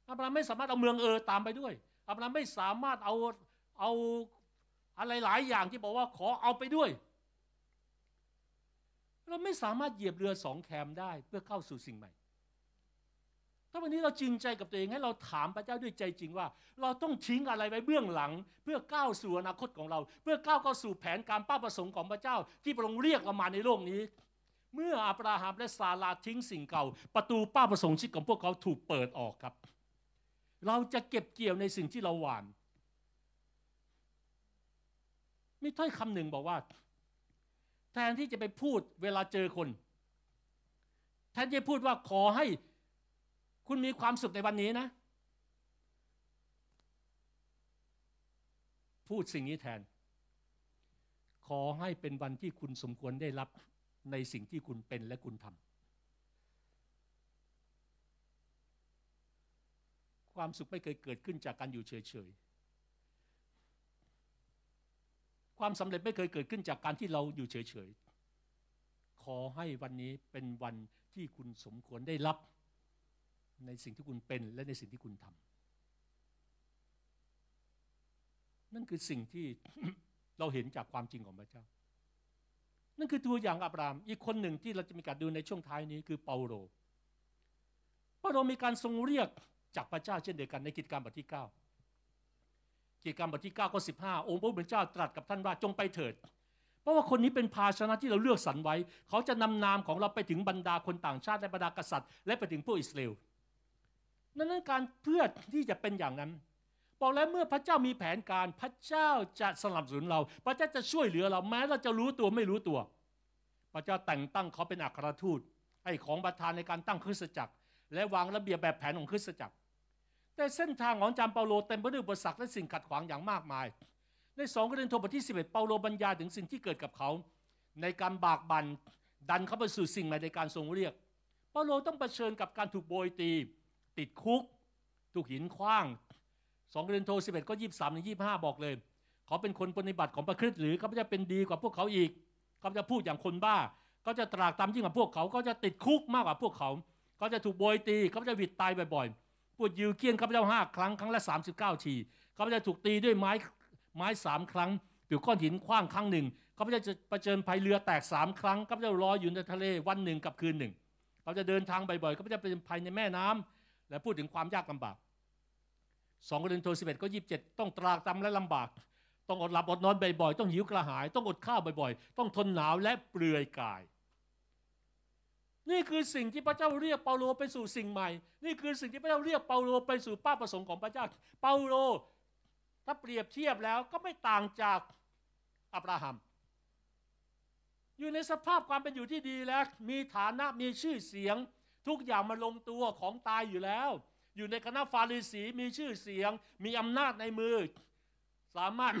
อับราฮัมไม่สามารถเอาเมืองเออตามไปด้วยอับราฮัมไม่สามารถเอาเอาอะไรหลายอย่างที่บอกว่าขอเอาไปด้วย เราไม่สามารถเหยียบเรือสองแคมได้เพื่อเข้าสู่สิ่งใหม่ ถ้าวันนี้เราจริงใจกับตัวเองให้เราถามพระเจ้าด้วยใจจริงว่า เราต้องทิ้งอะไรไว้เบื้องหลัง เพื่อก้าวสู่อนาคตของเรา เพื่อก้าวเข้าสู่แผนการเป้าประสงค์ของพระเจ้า ที่พระองค์เรียกเรามาในโลกนี้ เมื่ออับราฮัมและซาราทิ้งสิ่งเก่า ประตูเป้าประสงค์ชีวิตของพวกเขาถูกเปิดออกครับ เราจะเก็บเกี่ยวในสิ่งที่เราหวานมีถ้อยคำหนึ่งบอกว่า แทนที่จะไปพูดเวลาเจอคน แทนที่จะพูดว่าขอให้ คุณมีความสุขในวันนี้นะ พูดสิ่งนี้แทน ขอให้เป็นวันที่คุณสมควรได้รับในสิ่งที่คุณเป็นและคุณทำความสุขไม่เคยเกิดขึ้นจากการอยู่เฉยๆ ความสำเร็จไม่เคยเกิดขึ้นจากการที่เราอยู่เฉยๆ ขอให้วันนี้เป็นวันที่คุณสมควรได้รับ ในสิ่งที่คุณเป็นและในสิ่งที่คุณทำนั่นคือสิ่งที่เราเห็นจากความจริงของพระเจ้า นั่นคือตัวอย่างอับราม อีกคนหนึ่งที่เราจะมีการดูในช่วงท้ายนี้คือเปาโลเปาโลมีการทรงเรียกจากพระเจ้าเช่นเดียวกันในกิจการบทที่กิจกรรบทที่9ข้อ15 องค์พระผู้เป็นเจ้าตรัสกับท่านว่าจงไปเถิด เพราะว่าคนนี้เป็นภาชนะที่เราเลือกสรรไว้ เขาจะนำนามของเราไปถึงบรรดาคนต่างชาติและบรรดากษัตริย์ และไปถึงพวกอิสราเอล นั้นการเพื่อที่จะเป็นอย่างนั้น บอกแล้วเมื่อพระเจ้ามีแผนการพระเจ้าจะสนับสนุนเรา พระเจ้าจะช่วยเหลือเราแม้เราจะรู้ตัวไม่รู้ตัว พระเจ้าแต่งตั้งเขาเป็นอัครทูตให้ของประทานในการตั้งคริสตจักร และวางระเบียบแบบแผนของคริสตจักร แต่เส้นทางของจามเปาโลเต็มไปด้วยอุปสรรคและสิ่งขัดขวางอย่างมากมาย ในสองกรณีโทบทที่ 11 เปาโลบรรยายถึงสิ่งที่เกิดกับเขา ในการบากบันดันเขาไปสู่สิ่งใหม่ในการทรงเรียก เปาโลต้องเผชิญกับการถูกโบยตี ติดคุก ถูกหินคว้างสองกรณีโท11ก็23ถึง25บอกเลยเขาเป็นคนปฏิบัติของพระคริสต์หรือเขาจะเป็นดีกว่าพวกเขาอีกเขาจะพูดอย่างคนบ้า ก็จะตรากตามยิ่งกว่าพวกเขา ก็จะติดคุกมากกว่าพวกเขาเขาจะถูกโบยตีเขาจะวิดตายบ่อยๆพูดยิวเกี้ยนข้าพเจ้าห้าครั้งครั้งละ39ทีเขาจะถูกตีด้วยไม้ไม้สามครั้งถูกก้อนหินคว้างครั้งหนึ่งเขาจะเผชิญภัยเรือแตกสามครั้งเขาจะลอยอยู่ในทะเลวันหนึ่งกับคืนหนึ่งเขาจะเดินทางบ่อยๆเขาจะเป็นภัยในแม่น้ำ และพูดถึงความยากลำบากสองกรณีโทสิบเอ็ดก็ยี่สิบเจ็ดต้องตรากตำและลำบาก ต้องอดหลับอดนอนบ่อยๆ ต้องหิวกระหาย ต้องอดข้าวบ่อยๆ ต้องทนหนาวและเปลือยกาย นี่คือสิ่งที่พระเจ้าเรียกเปาโลไปสู่สิ่งใหม่ นี่คือสิ่งที่พระเจ้าเรียกเปาโลไปสู่ป้าประสงค์ของพระเจ้า เปาโลถ้าเปรียบเทียบแล้วก็ไม่ต่างจากอับราฮัม อยู่ในสภาพความเป็นอยู่ที่ดีแล้ว มีฐานะมีชื่อเสียง ทุกอย่างมาลงตัวของตายอยู่แล้ว อยู่ในคณะฟาริสีมีชื่อเสียง มีอำนาจในมือ สามารถ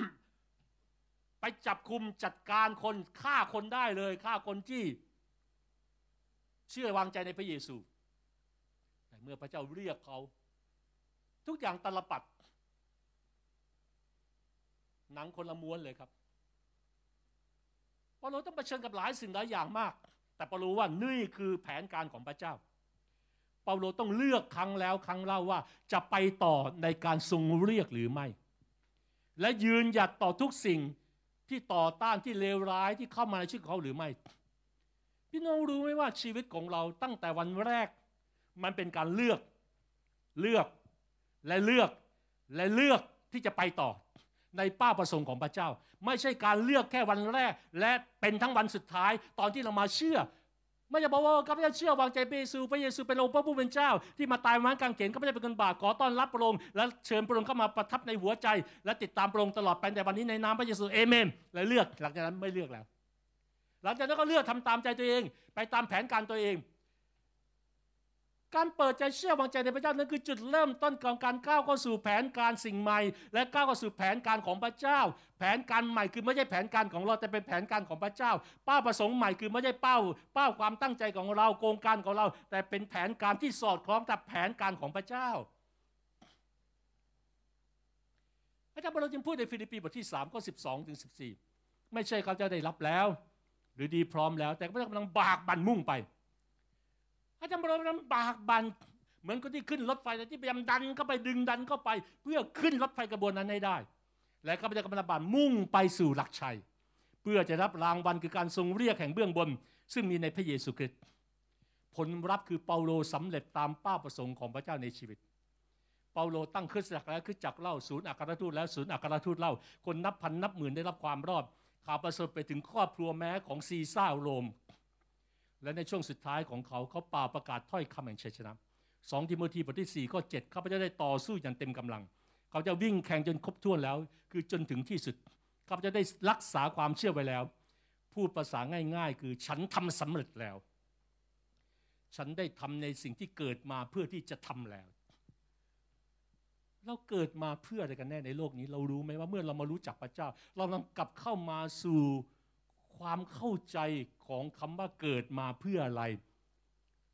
ไปจับคุมจัดการคนฆ่าคนได้เลยฆ่าคนที่ เชื่อวางใจในพระเยซู แต่เมื่อพระเจ้าเรียกเขา ทุกอย่างตลปัด หนังคนละม้วนเลยครับเปาโลต้องเผชิญกับหลายสิ่งหลายอย่างมาก แต่เปาโลว่านี่คือแผนการของพระเจ้า เปาโลต้องเลือกครั้งแล้วครั้งเล่าว่าจะไปต่อในการทรงเรียกหรือไม่ และยืนหยัดต่อทุกสิ่งที่ต่อต้านที่เลวร้ายที่เข้ามาในชีวิตเขาหรือไม่ พี่น้องรู้ไหมว่าชีวิตของเราตั้งแต่วันแรก มันเป็นการเลือกเลือกและเลือกและเลือกที่จะไปต่อในป้าประสงค์ของพระเจ้า ไม่ใช่การเลือกแค่วันแรก และเป็นทั้งวันสุดท้าย ตอนที่เรามาเชื่อ ไม่จะบอกว่าข้าพเจ้าเชื่อวางใจพระเยซูพระเยซูเป็นองค์พระผู้เป็นเจ้า ที่มาตายมากางเขนข้าพเจ้าเป็นคนบาปขอต้อนรับพระองค์และเชิญพระองค์เข้ามาประทับในหัวใจ และติดตามพระองค์ตลอดไปแต่วันนี้ในนามพระเยซูเอเมนและเลือกหลังจากนั้นไม่เลือกแล้ว หลังจากนั้นก็เลือกทำตามใจตัวเอง ไปตามแผนการตัวเอง การเปิดใจเชื่อวางใจในพระเจ้านั้นคือจุดเริ่มต้นของการก้าวเข้าสู่แผนการสิ่งใหม่ และก้าวเข้าสู่แผนการของพระเจ้า แผนการใหม่คือไม่ใช่แผนการของเราแต่เป็นแผนการของพระเจ้า เป้าประสงค์ใหม่คือไม่ใช่เป้า เป้าความตั้งใจของเราโครงการของเรา แต่เป็นแผนการที่สอดคล้องกับแผนการของพระเจ้าพระเจ้าเราจึงพูดในฟิลิปปีบทที่3ข้อ12ถึง14 ไม่ใช่เขาจะได้รับแล้ว หรือดีพร้อมแล้ว แต่ข้าพเจ้ากำลังบากบั่นมุ่งไป พระเจ้าเรากำบากบั่นเหมือนคนที่ขึ้นรถไฟแต่ที่พยายามดันเข้าไปดึงดันเข้าไป เพื่อขึ้นรถไฟกระบวนนั้นให้ได้ และข้าพเจ้ากำลังบากบั่นมุ่งไปสู่หลักชัย เพื่อจะรับรางวัลคือการทรงเรียกแห่งเบื้องบน ซึ่งมีในพระเยซูคริสต์ผลลัพธ์คือเปาโลสำเร็จตามเป้าประสงค์ของพระเจ้าในชีวิต เปาโลตั้งคริสตจักรแล้วคริสตจักรเล่าศูนย์อัครทูตแล้วศูนย์อัครทูตเล่า คนนับพันนับหมื่นได้รับความรอดข่าวประเสริฐไปถึงครอบครัวแม้ของซีซ่าโรม และในช่วงสุดท้ายของเขาเขาป่าประกาศถ้อยคำแห่งชัยชนะสองทิโมธีบทที่4ข้อ7เขาพเจ้าได้ต่อสู้อย่างเต็มกำลัง เขาจะวิ่งแข่งจนครบถ้วนแล้ว คือจนถึงที่สุดเขาจะได้รักษาความเชื่อไว้แล้ว พูดภาษาง่าย ๆ คือฉันทำสำเร็จแล้ว ฉันได้ทำในสิ่งที่เกิดมาเพื่อที่จะทำแล้ว เราเกิดมาเพื่ออะไรกันแน่ในโลกนี้ เรารู้ไหมว่าเมื่อเรามารู้จักพระเจ้า เรากำลังกลับเข้ามาสู่ ความเข้าใจของคำว่าเกิดมาเพื่ออะไร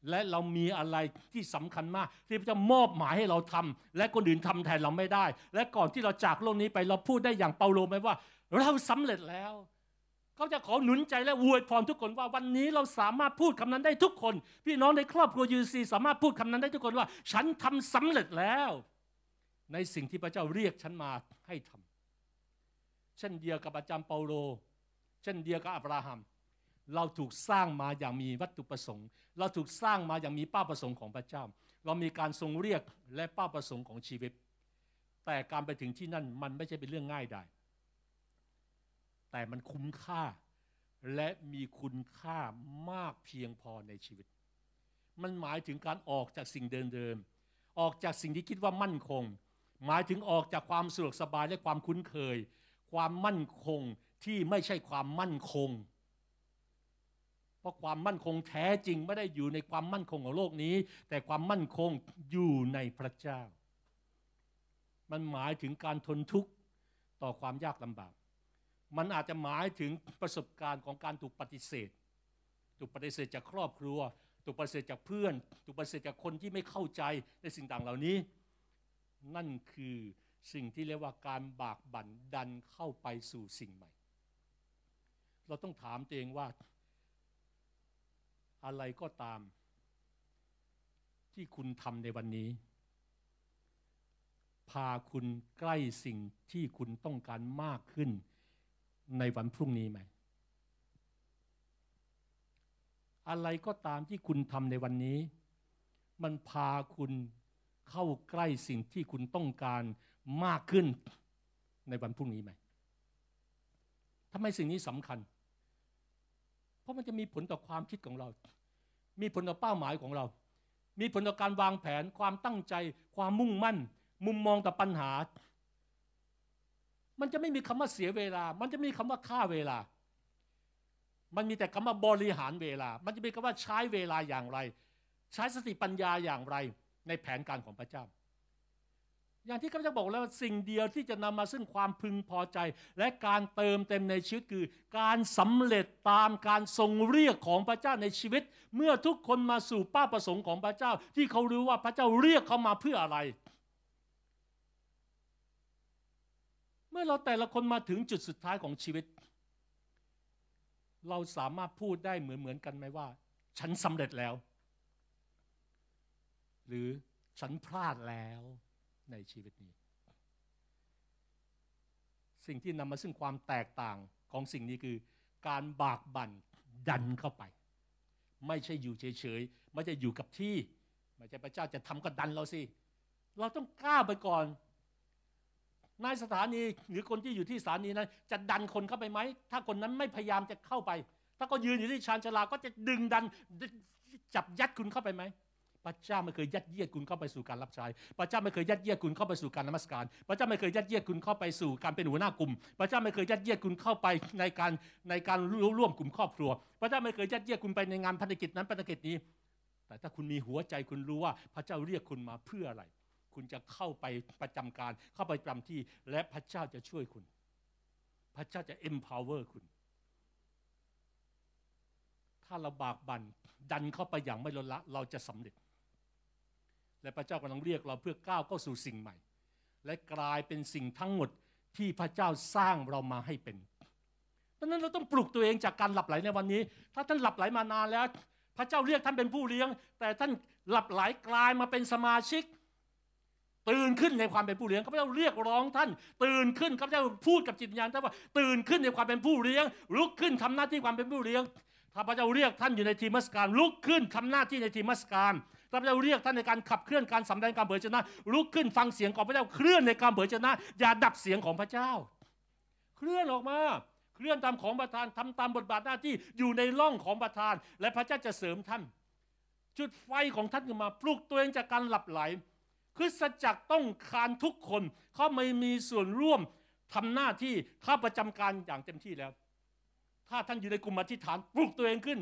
และเรามีอะไรที่สำคัญมาก ที่พระเจ้ามอบหมายให้เราทำและคนอื่นทำแทนเราไม่ได้ และก่อนที่เราจากโลกนี้ไปเราพูดได้อย่างเปาโลไหมว่า เราสำเร็จแล้วเขาจะขอหนุนใจและอวยพรทุกคนว่าวันนี้เราสามารถพูดคำนั้นได้ทุกคน พี่น้องในครอบครัวยูซีสามารถพูดคำนั้นได้ทุกคนว่า ฉันทำสำเร็จแล้ว ในสิ่งที่พระเจ้าเรียกฉันมาให้ทำเช่นเดียวกับอาจารย์เปาโล เช่นเดียวกับอับราฮัม เราถูกสร้างมาอย่างมีวัตถุประสงค์ เราถูกสร้างมาอย่างมีเป้าประสงค์ของพระเจ้า เรามีการทรงเรียกและเป้าประสงค์ของชีวิต แต่การไปถึงที่นั่นมันไม่ใช่เป็นเรื่องง่ายได้ แต่มันคุ้มค่าและมีคุณค่ามากเพียงพอในชีวิต มันหมายถึงการออกจากสิ่งเดิมๆ ออกจากสิ่งที่คิดว่ามั่นคง หมายถึงออกจากความสะดวกสบายและความคุ้นเคย ความมั่นคง ที่ไม่ใช่ความมั่นคง เพราะความมั่นคงแท้จริงไม่ได้อยู่ในความมั่นคงของโลกนี้ แต่ความมั่นคงอยู่ในพระเจ้า มันหมายถึงการทนทุกข์ต่อความยากลำบาก มันอาจจะหมายถึงประสบการณ์ของการถูกปฏิเสธ ถูกปฏิเสธจากครอบครัว ถูกปฏิเสธจากเพื่อน ถูกปฏิเสธจากคนที่ไม่เข้าใจในสิ่งต่างเหล่านี้ นั่นคือสิ่งที่เรียกว่าการบากบั่นดันเข้าไปสู่สิ่งใหม่ เราต้องถามตัวเองว่า อะไรก็ตาม ที่คุณทำในวันนี้ พาคุณใกล้สิ่งที่คุณต้องการมากขึ้นในวันพรุ่งนี้ไหม อะไรก็ตามที่คุณทำในวันนี้ มันพาคุณเข้าใกล้สิ่งที่คุณต้องการมากขึ้นในวันพรุ่งนี้ไหม ทำไมสิ่งนี้สำคัญ เพราะมันจะมีผลต่อความคิดของเรา มีผลต่อเป้าหมายของเรา มีผลต่อการวางแผน ความตั้งใจ ความมุ่งมั่น มุมมองต่อปัญหา มันจะไม่มีคำว่าเสียเวลา มันจะมีคำว่าค่าเวลา มันมีแต่คำว่าบริหารเวลา มันจะมีคำว่าใช้เวลาอย่างไร ใช้สติปัญญาอย่างไร ในแผนการของพระเจ้า อย่างที่ข้าพเจ้าบอกแล้วสิ่งเดียวที่จะนำมาซึ่งความพึงพอใจ และการเติมเต็มในชีวิตคือ การสำเร็จตามการทรงเรียกของพระเจ้าในชีวิต เมื่อทุกคนมาสู่เป้าประสงค์ของพระเจ้า ที่เขารู้ว่าพระเจ้าเรียกเขามาเพื่ออะไร เมื่อเราแต่ละคนมาถึงจุดสุดท้ายของชีวิต เราสามารถพูดได้เหมือนเหมือนกันไหมว่า ฉันสำเร็จแล้ว หรือฉันพลาดแล้ว ในชีวิตนี้ สิ่งที่นำมาซึ่งความแตกต่างของสิ่งนี้คือ การบากบั่นดันเข้าไป ไม่ใช่อยู่เฉยๆ ไม่ใช่อยู่กับที่ ไม่ใช่พระเจ้าจะทำก็ดันเราสิ เราต้องกล้าไปก่อนนายสถานีหรือคนที่อยู่ที่สถานีนั้น จะดันคนเข้าไปไหม ถ้าคนนั้นไม่พยายามจะเข้าไป ถ้าก็ยืนอยู่ที่ชานชาลาก็จะดึงดันจับยัดคุณเข้าไปไหม พระเจ้าไม่เคยยัดเยียดคุณเข้าไปสู่การรับใช้ พระเจ้าไม่เคยยัดเยียดคุณเข้าไปสู่การนมัสการ พระเจ้าไม่เคยยัดเยียดคุณเข้าไปสู่การเป็นหัวหน้ากลุ่ม พระเจ้าไม่เคยยัดเยียดคุณเข้าไปในการในการร่วมกลุ่มครอบครัว พระเจ้าไม่เคยยัดเยียดคุณไปในงานพันธกิจนั้นพันธกิจนี้ แต่ถ้าคุณมีหัวใจคุณรู้ว่าพระเจ้าเรียกคุณมาเพื่ออะไร คุณจะเข้าไปประจำการเข้าไปประจำที่ และพระเจ้าจะช่วยคุณ พระเจ้าจะ empower คุณถ้าเราบากบั่นดันเข้าไปอย่างไม่ลดละ เราจะสำเร็จ และพระเจ้ากำลังเรียกเราเพื่อก้าวเข้าสู่สิ่งใหม่ และกลายเป็นสิ่งทั้งหมดที่พระเจ้าสร้างเรามาให้เป็นดังนั้นเราต้องปลุกตัวเองจากการหลับไหลในวันนี้ ถ้าท่านหลับไหลมานานแล้ว พระเจ้าเรียกท่านเป็นผู้เลี้ยง แต่ท่านหลับไหลกลายมาเป็นสมาชิก ตื่นขึ้นในความเป็นผู้เลี้ยงข้าพเจ้าเรียกร้องท่าน ตื่นขึ้นข้าพเจ้าพูดกับจิตวิญญาณท่านว่าตื่นขึ้นในความเป็นผู้เลี้ยง ลุกขึ้นทำหน้าที่ความเป็นผู้เลี้ยงถ้าพระเจ้าเรียกท่านอยู่ในทีมัสการลุกขึ้นทำหน้าที่ในทีมัสการ พระเจ้าเรียกท่านในการขับเคลื่อนการสำแดงการเผยชนะลุกขึ้นฟังเสียงของพระเจ้าเคลื่อนในการเผยชนะ อย่าดับเสียงของพระเจ้า เคลื่อนออกมาเคลื่อนตามของประธานทำตามบทบาทหน้าที่อยู่ในร่องของประธาน และพระเจ้าจะเสริมท่าน จุดไฟของท่านขึ้นมาปลุกตัวเองจากการหลับไหลคริสตจักรต้องการทุกคนเขาไม่มีส่วนร่วมทำหน้าที่ข้าประจำการอย่างเต็มที่แล้ว ถ้าท่านอยู่ในกลุ่มอธิษฐานปลุกตัวเองขึ้น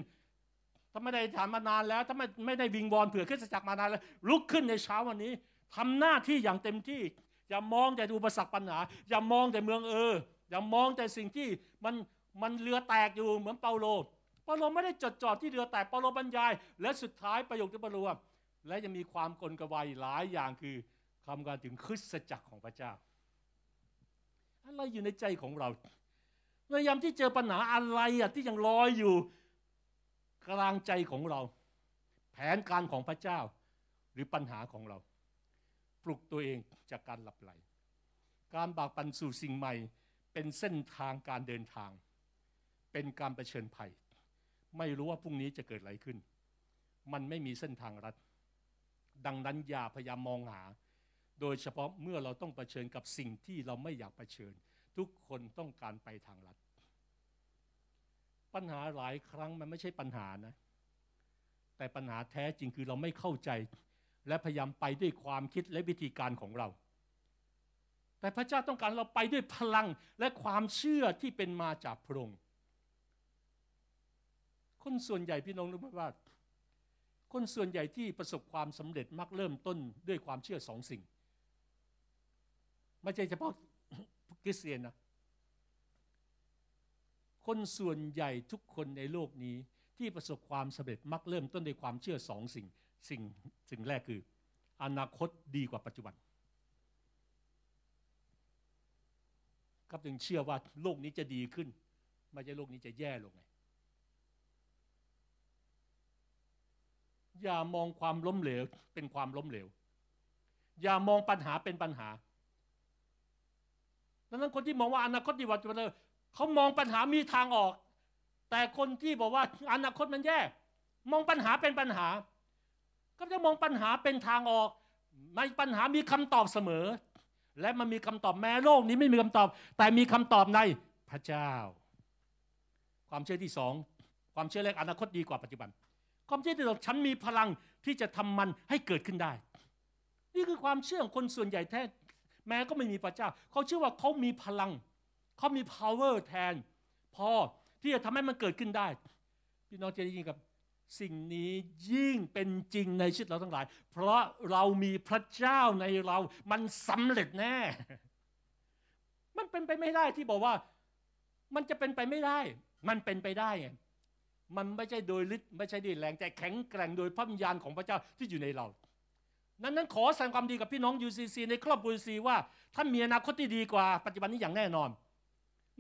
ถ้าไม่ได้ฐานมานานแล้ว ถ้าไม่ไม่ได้วิงวอนเผื่อคริสจักรมานานแล้ว ลุกขึ้นในเช้าวันนี้ทำหน้าที่อย่างเต็มที่ อย่ามองแต่อุปสรรคปัญหา อย่ามองแต่เมืองเออ อย่ามองแต่สิ่งที่มันมันเรือแตกอยู่เหมือนเปาโล เปาโลไม่ได้จดจ่อที่เรือแตก เปาโลบรรยาย และสุดท้ายประโยคที่เปาโลว่าและยังมีความกลกวายหลายอย่างคือคำการถึงคริสตจักรของพระเจ้า อะไรอยู่ในใจของเราในยามที่เจอปัญหาอะไรอะที่ยังลอยอยู่ กลางใจของเรา แผนการของพระเจ้า หรือปัญหาของเรา ปลุกตัวเองจากการหลับไหล การบากปันสู่สิ่งใหม่ เป็นเส้นทางการเดินทาง เป็นการรเผชิญภัย ไม่รู้ว่าพรุ่งนี้จะเกิดอะไรขึ้น มันไม่มีเส้นทางรัดดังนั้นอย่าพยายามมองหา โดยเฉพาะเมื่อเราต้องเผชิญกับสิ่งที่เราไม่อยากเผชิญ ทุกคนต้องการไปทางลัด ปัญหาหลายครั้งมันไม่ใช่ปัญหานะ แต่ปัญหาแท้จริงคือเราไม่เข้าใจ และพยายามไปด้วยความคิดและวิธีการของเรา แต่พระเจ้าต้องการเราไปด้วยพลังและความเชื่อที่เป็นมาจากพระองค์คนส่วนใหญ่พี่น้องรู้ไหมว่า คนส่วนใหญ่ที่ประสบความสำเร็จมักเริ่มต้นด้วยความเชื่อสองสิ่ง ไม่ใช่เฉพาะคริสเตียนนะ คนส่วนใหญ่ทุกคนในโลกนี้ที่ประสบความสำเร็จมักเริ่มต้นด้วยความเชื่อสองสิ่งสิ่งสิ่งแรกคือ อนาคตดีกว่าปัจจุบันครับจึงเชื่อว่าโลกนี้จะดีขึ้น ไม่ใช่โลกนี้จะแย่ลงไงอย่ามองความล้มเหลวเป็นความล้มเหลว อย่ามองปัญหาเป็นปัญหาดังนั้นคนที่มองว่าอนาคตดีกว่าปัจจุบัน เขามองปัญหามีทางออก แต่คนที่บอกว่าอนาคตมันแย่ มองปัญหาเป็นปัญหา ก็จะมองปัญหาเป็นทางออกไม่ปัญหามีคำตอบเสมอ และมันมีคำตอบแม้โลกนี้ไม่มีคำตอบ แต่มีคำตอบในพระเจ้า ความเชื่อที่สองความเชื่อแรกอนาคตดีกว่าปัจจุบัน ความเชื่อที่สองฉันมีพลังที่จะทำมันให้เกิดขึ้นได้ นี่คือความเชื่อของคนส่วนใหญ่แท้แม้ก็ไม่มีพระเจ้า เขาเชื่อว่าเขามีพลัง เขามี power แทน พอที่จะทำให้มันเกิดขึ้นได้ พี่น้องจะได้ยินกับสิ่งนี้ยิ่งเป็นจริงในชีวิตเราทั้งหลาย เพราะเรามีพระเจ้าในเรา มันสำเร็จแน่ มันเป็นไปไม่ได้ที่บอกว่า มันจะเป็นไปไม่ได้ มันเป็นไปได้ไงมันไม่ใช่โดยฤทธิ์ไม่ใช่ด้วยแรงแต่แข็งแกร่งโดยพระวิญญาณของพระเจ้าที่อยู่ในเรา นั้นนั้นขอแสดงความดีกับพี่น้อง UCC ในครอบครัว UCC ว่าท่านมีอนาคตที่ดีกว่าปัจจุบันนี้อย่างแน่นอน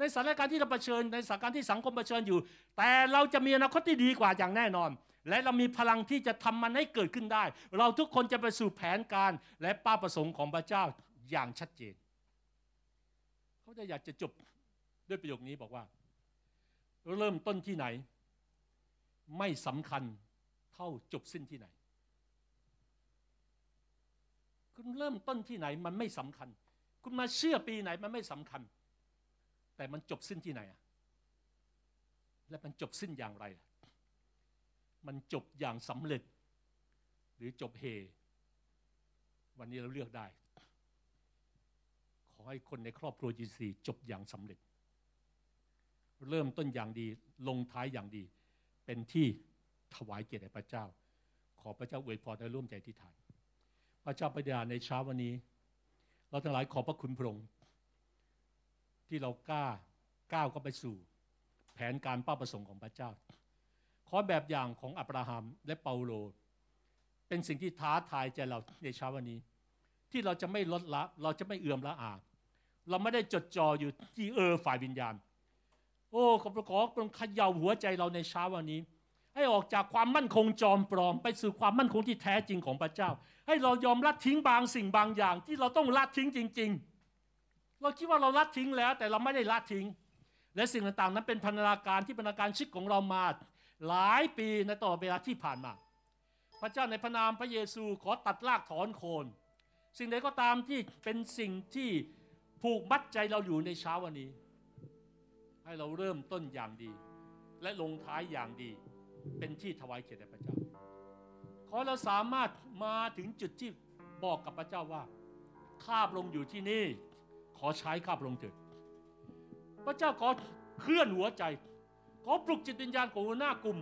ในสถานการณ์ที่เราเผชิญในสถานการณ์ที่สังคมเผชิญอยู่ แต่เราจะมีอนาคตที่ดีกว่าอย่างแน่นอน และเรามีพลังที่จะทำมันให้เกิดขึ้นได้ เราทุกคนจะไปสู่แผนการและเป้าประสงค์ของพระเจ้าอย่างชัดเจน เขาจะอยากจะจบด้วยประโยคนี้บอกว่า เริ่มต้นที่ไหน ไม่สำคัญเท่าจบสิ้นที่ไหน คุณเริ่มต้นที่ไหนมันไม่สำคัญ คุณมาเชื่อปีไหนมันไม่สำคัญ แต่มันจบสิ้นที่ไหนอะและมันจบสิ้นอย่างไร มันจบอย่างสำเร็จ หรือจบเฮ วันนี้เราเลือกได้ ขอให้คนในครอบครัวจีซีจบอย่างสำเร็จ เริ่มต้นอย่างดี ลงท้ายอย่างดี เป็นที่ถวายเกียรติแด่พระเจ้า ขอพระเจ้าอวยพรและร่วมใจที่ฐาน พระเจ้าประดาในเช้าวันนี้ เราทั้งหลายขอบพระคุณพระองค์ ที่เรากล้าก้าวเข้าไปสู่ แผนการเป้าประสงค์ของพระเจ้า ขอแบบอย่างของอับราฮัมและเปาโล เป็นสิ่งที่ท้าทายใจเราในเช้าวันนี้ ที่เราจะไม่ลดละ เราจะไม่เอื่อมละอา เราไม่ได้จดจ่ออยู่ที่เออฝ่ายวิญญาณ โอ้ขอขอขอขย่าหัวใจเราในเช้าวันนี้ให้ออกจากความมั่นคงจอมปลอม ไปสู่ความมั่นคงที่แท้จริงของพระเจ้า ให้เรายอมละทิ้งบางสิ่งบางอย่าง ที่เราต้องละทิ้งจริง ๆ เราคิดว่าเราละทิ้งแล้ว แต่เราไม่ได้ละทิ้ง และสิ่งต่างๆ นั้นเป็นพันธนาการที่พันธนาการชีวิตของเรามา หลายปีในต่อเวลาที่ผ่านมา พระเจ้าในพระนามพระเยซูขอตัดรากถอนโคน สิ่งใดก็ตามที่เป็นสิ่งที่ผูกมัดใจเราอยู่ในเช้าวันนี้ ให้เราเริ่มต้นอย่างดี และลงท้ายอย่างดี เป็นที่ถวายเกียรติพระเจ้า ขอเราสามารถมาถึงจุดที่บอกกับพระเจ้าว่าข้าพระองค์อยู่ที่นี่ อใช้ข้าพระองค์เถิดพระเจ้าขอเคลื่อนหัวใจ ขอปลุกจิตวิญญาณของหัวหน้ากลุ่ม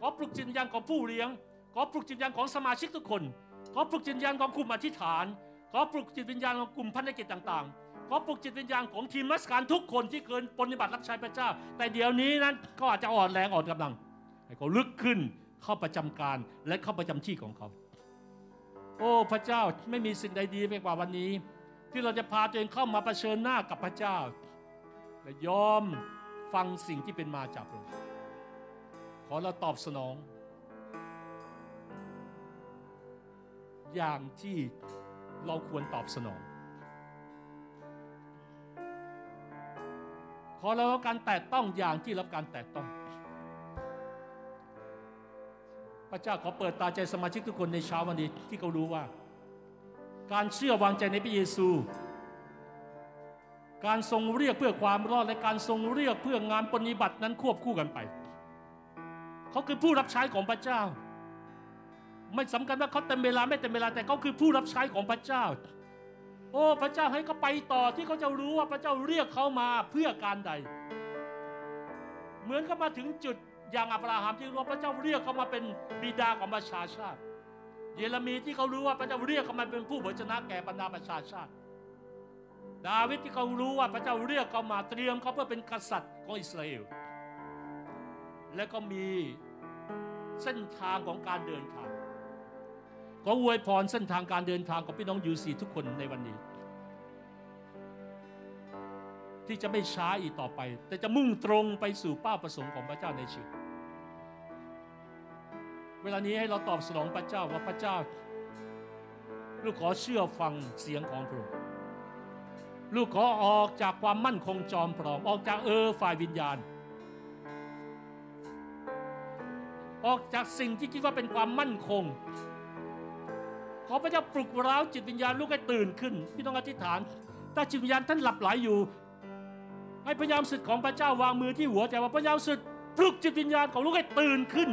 ขอปลุกจิตวิญญาณของผู้เลี้ยง ขอปลุกจิตวิญญาณของสมาชิกทุกคน ขอปลุกจิตวิญญาณของกลุ่มอธิษฐาน ขอปลุกจิตวิญญาณของกลุ่มพันธกิจต่างๆ ขอปลุกจิตวิญญาณของทีมมัสการทุกคนที่เคยปฏิบัติรับใช้พระเจ้า แต่เดี๋ยวนี้นั้นก็อาจจะอ่อนแรงอ่อนกำลัง ให้เขาลึกขึ้นเข้าประจำการและเข้าประจำที่ของเขา โอ้พระเจ้าไม่มีสิ่งใดดีไปกว่าวันนี้ ที่เราจะพาตัวเองเข้ามาเผชิญหน้ากับพระเจ้า และยอมฟังสิ่งที่เป็นมาจากพระองค์ขอเราตอบสนอง อย่างที่เราควรตอบสนอง ขอเรารับการแตะต้องอย่างที่รับการแตะต้อง พระเจ้าขอเปิดตาใจสมาชิกทุกคนในเช้าวันนี้ที่เขารู้ว่า การเชื่อวางใจในพระเยซู การทรงเรียกเพื่อความรอดและการทรงเรียกเพื่องานปฏิบัตินั้นควบคู่กันไป เขาคือผู้รับใช้ของพระเจ้า ไม่สำคัญว่าเขาเต็มเวลาไม่เต็มเวลาแต่เขาคือผู้รับใช้ของพระเจ้า โอ้พระเจ้าให้เขาไปต่อที่เขาจะรู้ว่าพระเจ้าเรียกเขามาเพื่อการใด เหมือนเขามาถึงจุดอย่างอับราฮัมที่รู้ว่าพระเจ้าเรียกเขามาเป็นบิดาของประชาชาติ เยเรมีที่เขารู้ว่าพระเจ้าเรียกเขามาเป็นผู้เผยชนะแก่บรรดาประชาชาติ ดาวิดที่เขารู้ว่าพระเจ้าเรียกเขามาเตรียมเขาเพื่อเป็นกษัตริย์ของอิสราเอล และก็มีเส้นทางของการเดินทาง ก็อวยพรเส้นทางการเดินทางของพี่น้องยูซีทุกคนในวันนี้ ที่จะไม่ช้าอีกต่อไป แต่จะมุ่งตรงไปสู่เป้าประสงค์ของพระเจ้าในชีวิต เวลานี้ให้เราตอบสนองพระเจ้าว่าพระเจ้า ลูกขอเชื่อฟังเสียงของพระองค์ลูกขอออกจากความมั่นคงจอมปลอมออกจากเออฝ่ายวิญญาณ ออกจากสิ่งที่คิดว่าเป็นความมั่นคง ขอพระเจ้าปลุกเร้าจิตวิญญาณลูกให้ตื่นขึ้นพี่ต้องอธิษฐานถ้าจิตวิญญาณท่านหลับไหลอยู่ ให้พระยามสึกของพระเจ้าวางมือที่หัวใจว่าพระยามสึกปลุกจิตวิญญาณของลูกให้ตื่นขึ้น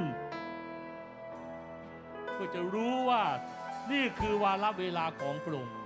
เพื่อจะรู้ว่านี่คือวาระเวลาของพระองค์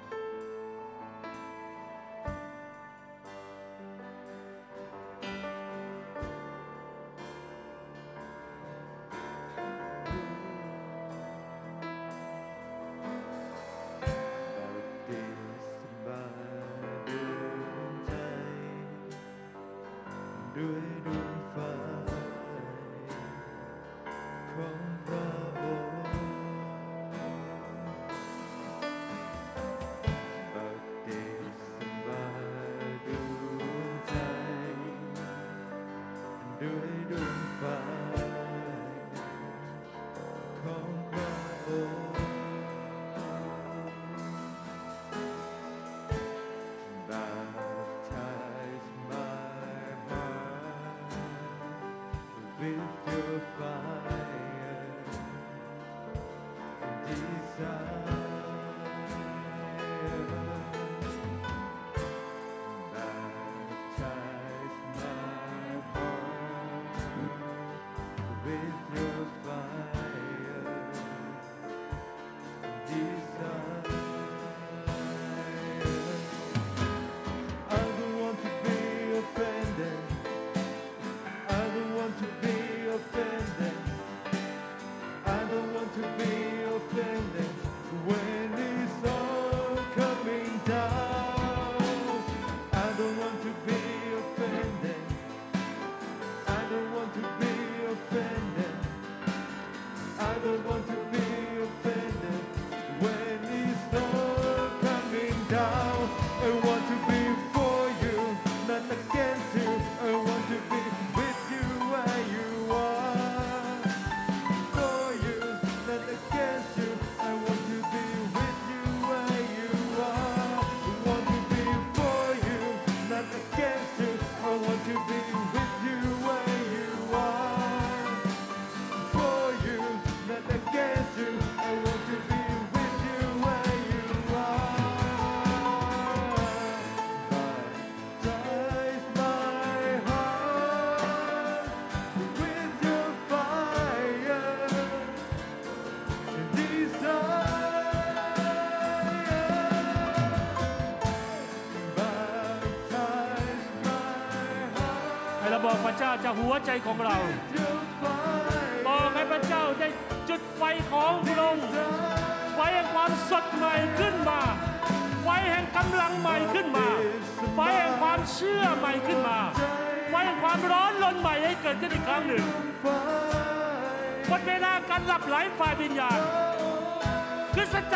เราบอกพระเจ้าจากหัวใจของเราบอกให้พระเจ้าได้จุดไฟของพระองค์ไฟแห่งความสดใหม่ขึ้นมา ไฟแห่งกำลังใหม่ขึ้นมา ไฟแห่งความเชื่อใหม่ขึ้นมา ไฟแห่งความร้อนรนใหม่ให้เกิดขึ้นอีกครั้งหนึ่งหมดเวลาการหลับไหลฝ่ายวิญญาณคือสัจจ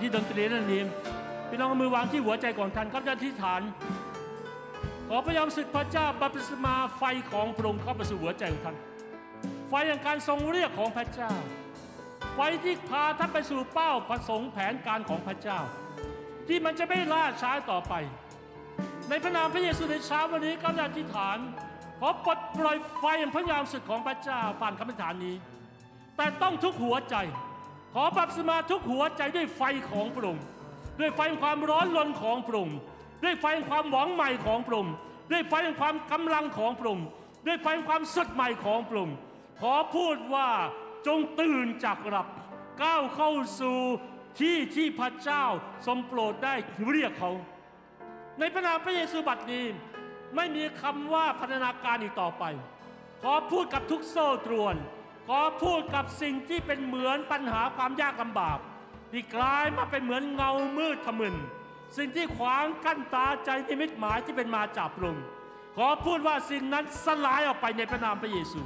ที่ดนตรีนั้นนี้พี่น้องมือวางที่หัวใจของท่านครับจะอธิษฐาน ขอพระยามศึกพระเจ้าบัพติศมาไฟของพระองค์เข้าไปสู่หัวใจของท่าน ไฟแห่งการทรงเรียกของพระเจ้า ไฟที่พาท่านไปสู่เป้าประสงค์แผนการของพระเจ้า ที่มันจะไม่ล่าช้าต่อไป ในพระนามพระเยซูในเช้าวันนี้ก็จะอธิษฐานขอปลดปล่อยไฟแห่งพระยามศึกของพระเจ้าผ่านคำอธิษฐานนี้ แต่ต้องทุกหัวใจ ขอปรับสมาทุกหัวใจด้วยไฟของพระองค์ด้วยไฟความร้อนรนของพระองค์ด้วยไฟความหวังใหม่ของพระองค์ด้วยไฟความกำลังของพระองค์ด้วยไฟความสดใหม่ของพระองค์ขอพูดว่าจงตื่นจากหลับก้าวเข้าสู่ที่ที่พระเจ้าทรงโปรดได้เรียกเขา ในพระนามพระเยซูบัดนี้ไม่มีคำว่าพัฒนาการอีกต่อไป ขอพูดกับทุกโซ่ตรวน ขอพูดกับสิ่งที่เป็นเหมือนปัญหาความยากลำบากที่กลายมาเป็นเหมือนเงามืดทะมึน สิ่งที่ขวางกั้นตาใจนิมิตหมายที่เป็นมาจากพระองขอพูดว่าสิ่งนั้นสลายออกไปในพระนามพระเยซู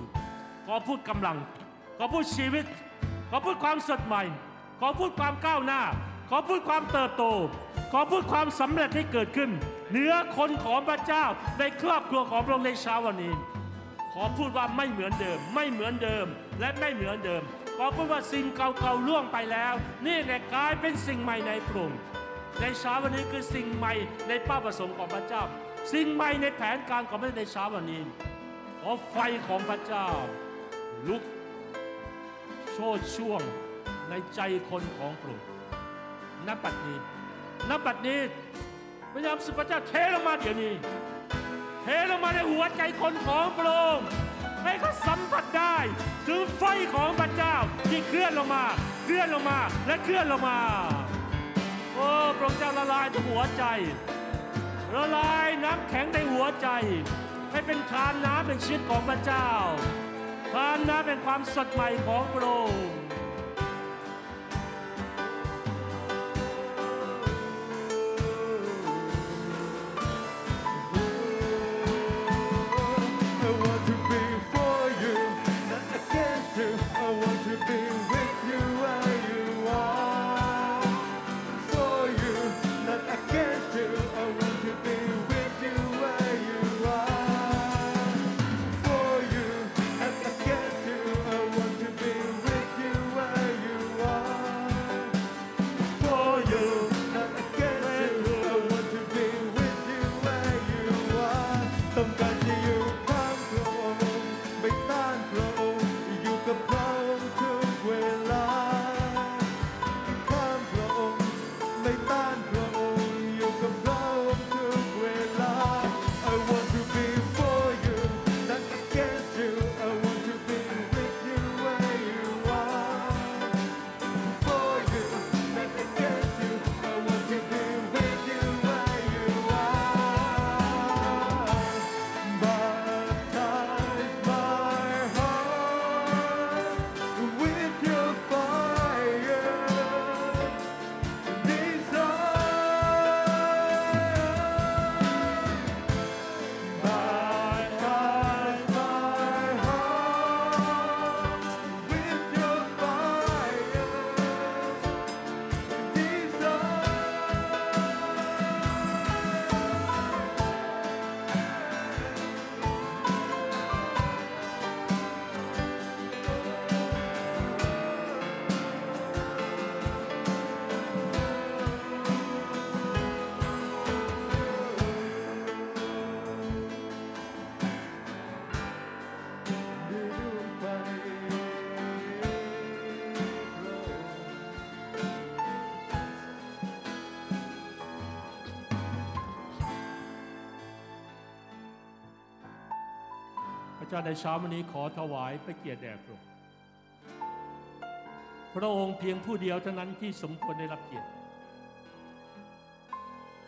ขอพูดกำลัง ขอพูดชีวิต ขอพูดความสดใหม่ ขอพูดความก้าวหน้า ขอพูดความเติบโต ขอพูดความสำเร็จที่เกิดขึ้นเหนือคนของพระเจ้าในครอบครัวของพระองค์ในเช้าวันนี้ ขอพูดว่าไม่เหมือนเดิม ไม่เหมือนเดิม และไม่เหมือนเดิมขอพูดว่าสิ่งเก่าๆล่วงไปแล้ว นี่แหละกลายเป็นสิ่งใหม่ในพระองค์ในเช้าวันนี้คือสิ่งใหม่ในเป้าประสงค์ของพระเจ้า สิ่งใหม่ในแผนการของพระเจ้าในเช้าวันนี้ ขอไฟของพระเจ้า ลุกโชดช่วงในใจคนของพระองค์นับบัดนี้นับบัดนี้พระยามสุพระเจ้าเทลงมาเดี๋ยวนี้ เทลงมาในหัวใจคนของพระองค์ให้เขาสัมผัสได้ ถึงไฟของพระเจ้าที่เคลื่อนลงมา เคลื่อนลงมาและเคลื่อนลงมา โอ้พระองค์เจ้าละลายทุกหัวใจ ละลายน้ำแข็งในหัวใจ ให้เป็นทานน้ำเป็นชีวิตของพระเจ้าทานน้ำเป็นความสดใหม่ของพระองค์ want to be เจ้าในเช้าวันนี้ขอถวายพระเกียรติแด่พระองค์พระองค์เพียงผู้เดียวเท่านั้นที่สมควรได้รับเกียรติ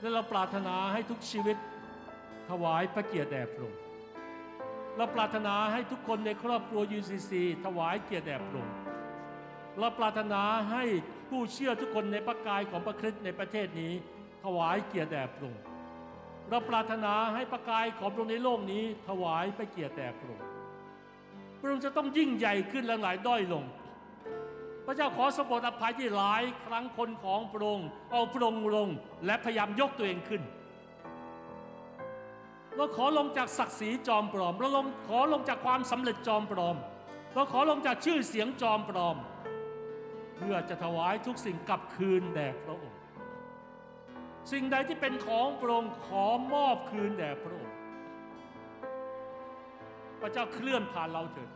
และเราปรารถนาให้ทุกชีวิตถวายพระเกียรติแด่พระองค์เราปรารถนาให้ทุกคนในครอบครัว UCC ถวายเกียรติแด่พระองค์เราปรารถนาให้ผู้เชื่อทุกคนในพระกายของพระคริสต์ในประเทศนี้ ถวายเกียรติแด่พระองค์ เราปรารถนาให้พระกายของพระองค์ในโลกนี้ถวายพระเกียรติแด่พระองค์พระองค์จะต้องยิ่งใหญ่ขึ้นและหลายด้อยลง พระเจ้าขอสมบูรณ์อภัยที่หลายครั้งคนของพระองค์เอาพระองค์ลงและพยายามยกตัวเองขึ้น เราขอลงจากศักดิ์ศรีจอมปลอม เราลงขอลงจากความสำเร็จจอมปลอม เราขอลงจากชื่อเสียงจอมปลอม เพื่อจะถวายทุกสิ่งกลับคืนแด่พระองค์ สิ่งใดที่เป็นของพระองค์ขอมอบคืนแด่พระองค์พระเจ้าเคลื่อนผ่านเราเถิด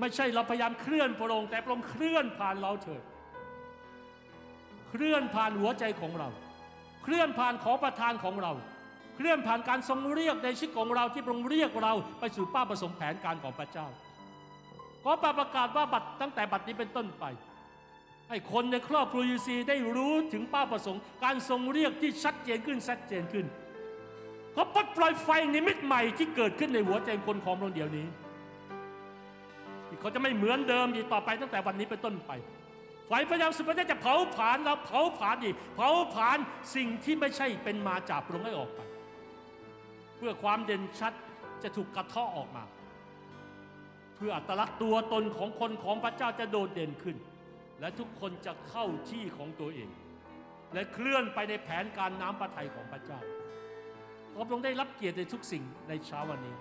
ไม่ใช่เราพยายามเคลื่อนพระองค์แต่พระองค์เคลื่อนผ่านเราเถิด เคลื่อนผ่านหัวใจของเรา เคลื่อนผ่านขอประทานของเรา เคลื่อนผ่านการทรงเรียกในชีวิตของเราที่พระองค์เรียกเราไปสู่เป้าประสงค์แผนการของพระเจ้า ขอประกาศว่าบัตรตั้งแต่บัตรนี้เป็นต้นไป ให้คนในครอบครัวยูซีได้รู้ถึงเป้าประสงค์ การทรงเรียกที่ชัดเจนขึ้นชัดเจนขึ้นขอปลดปล่อยไฟนิมิตใหม่ที่เกิดขึ้นในหัวใจคนของเราเดียวนี้ที่เขาจะไม่เหมือนเดิมอีกต่อไปตั้งแต่วันนี้เป็นต้นไปไฟพระยามสุภาจะเผาผลาญเราเผาผลาญอีกเผาผลาญสิ่งที่ไม่ใช่เป็นมาจากพระองค์ให้ออกไป เพื่อความเด่นชัดจะถูกกระเทาะออกมา เพื่ออัตลักษณ์ตัวตนของคนของพระเจ้าจะโดดเด่นขึ้น และทุกคนจะเข้าที่ของตัวเอง และเคลื่อนไปในแผนการน้ำพระทัยของพระเจ้าขอพระองค์ได้รับเกียรติในทุกสิ่งในเช้าวันนี้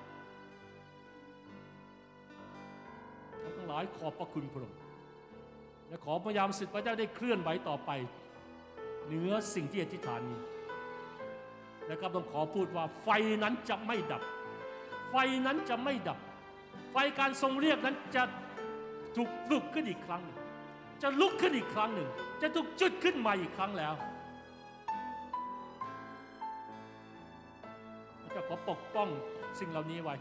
ทั้งหลายขอบพระคุณพระองค์และขอพยายามสิทธิ์พระเจ้าได้เคลื่อนไหวต่อไปเหนือสิ่งที่อธิษฐานนี้และก็ต้องขอพูดว่าไฟนั้นจะไม่ดับ ไฟนั้นจะไม่ดับ ไฟการทรงเรียกนั้นจะถูกปลุกขึ้นอีกครั้งหนึ่ง จะลุกขึ้นอีกครั้งหนึ่ง จะถูกจุดขึ้นมาอีกครั้งแล้วพระเจ้าขอปกป้องสิ่งเหล่านี้ไว้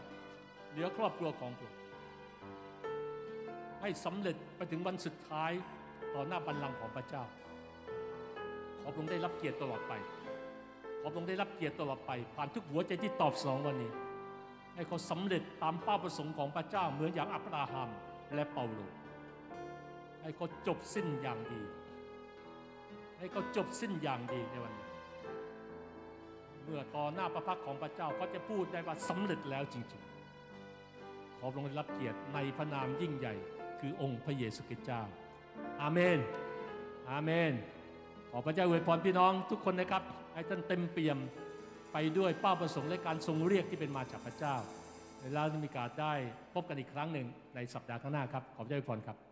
เหลือครอบครัวของพระองค์ให้สำเร็จไปถึงวันสุดท้ายต่อหน้าบัลลังก์ของพระเจ้า ขอพระองค์ได้รับเกียรติตลอดไป ขอพระองค์ได้รับเกียรติตลอดไป ผ่านทุกหัวใจที่ตอบสนองวันนี้ ให้เขาสำเร็จตามเป้าประสงค์ของพระเจ้าเหมือนอย่างอับราฮัมและเปาโล ให้เขาจบสิ้นอย่างดี ให้เขาจบสิ้นอย่างดีในวันนี้ เมื่อต่อหน้าพระพักของพระเจ้าเขาจะพูดได้ว่าสำเร็จแล้วจริงๆ ขอพระองค์รับเกียรติในพระนามยิ่งใหญ่ คือองค์พระเยซูคริสต์เจ้า อาเมน อาเมน ขอพระเจ้าอวยพรพี่น้องทุกคนนะครับให้ท่านเต็มเปี่ยมไปด้วยเป้าประสงค์และการทรงเรียกที่เป็นมาจากพระเจ้าเวลาจะมีกาสได้พบกันอีกครั้งหนึ่งในสัปดาห์ข้างหน้าครับ ขอพระเจ้าอวยพรครับ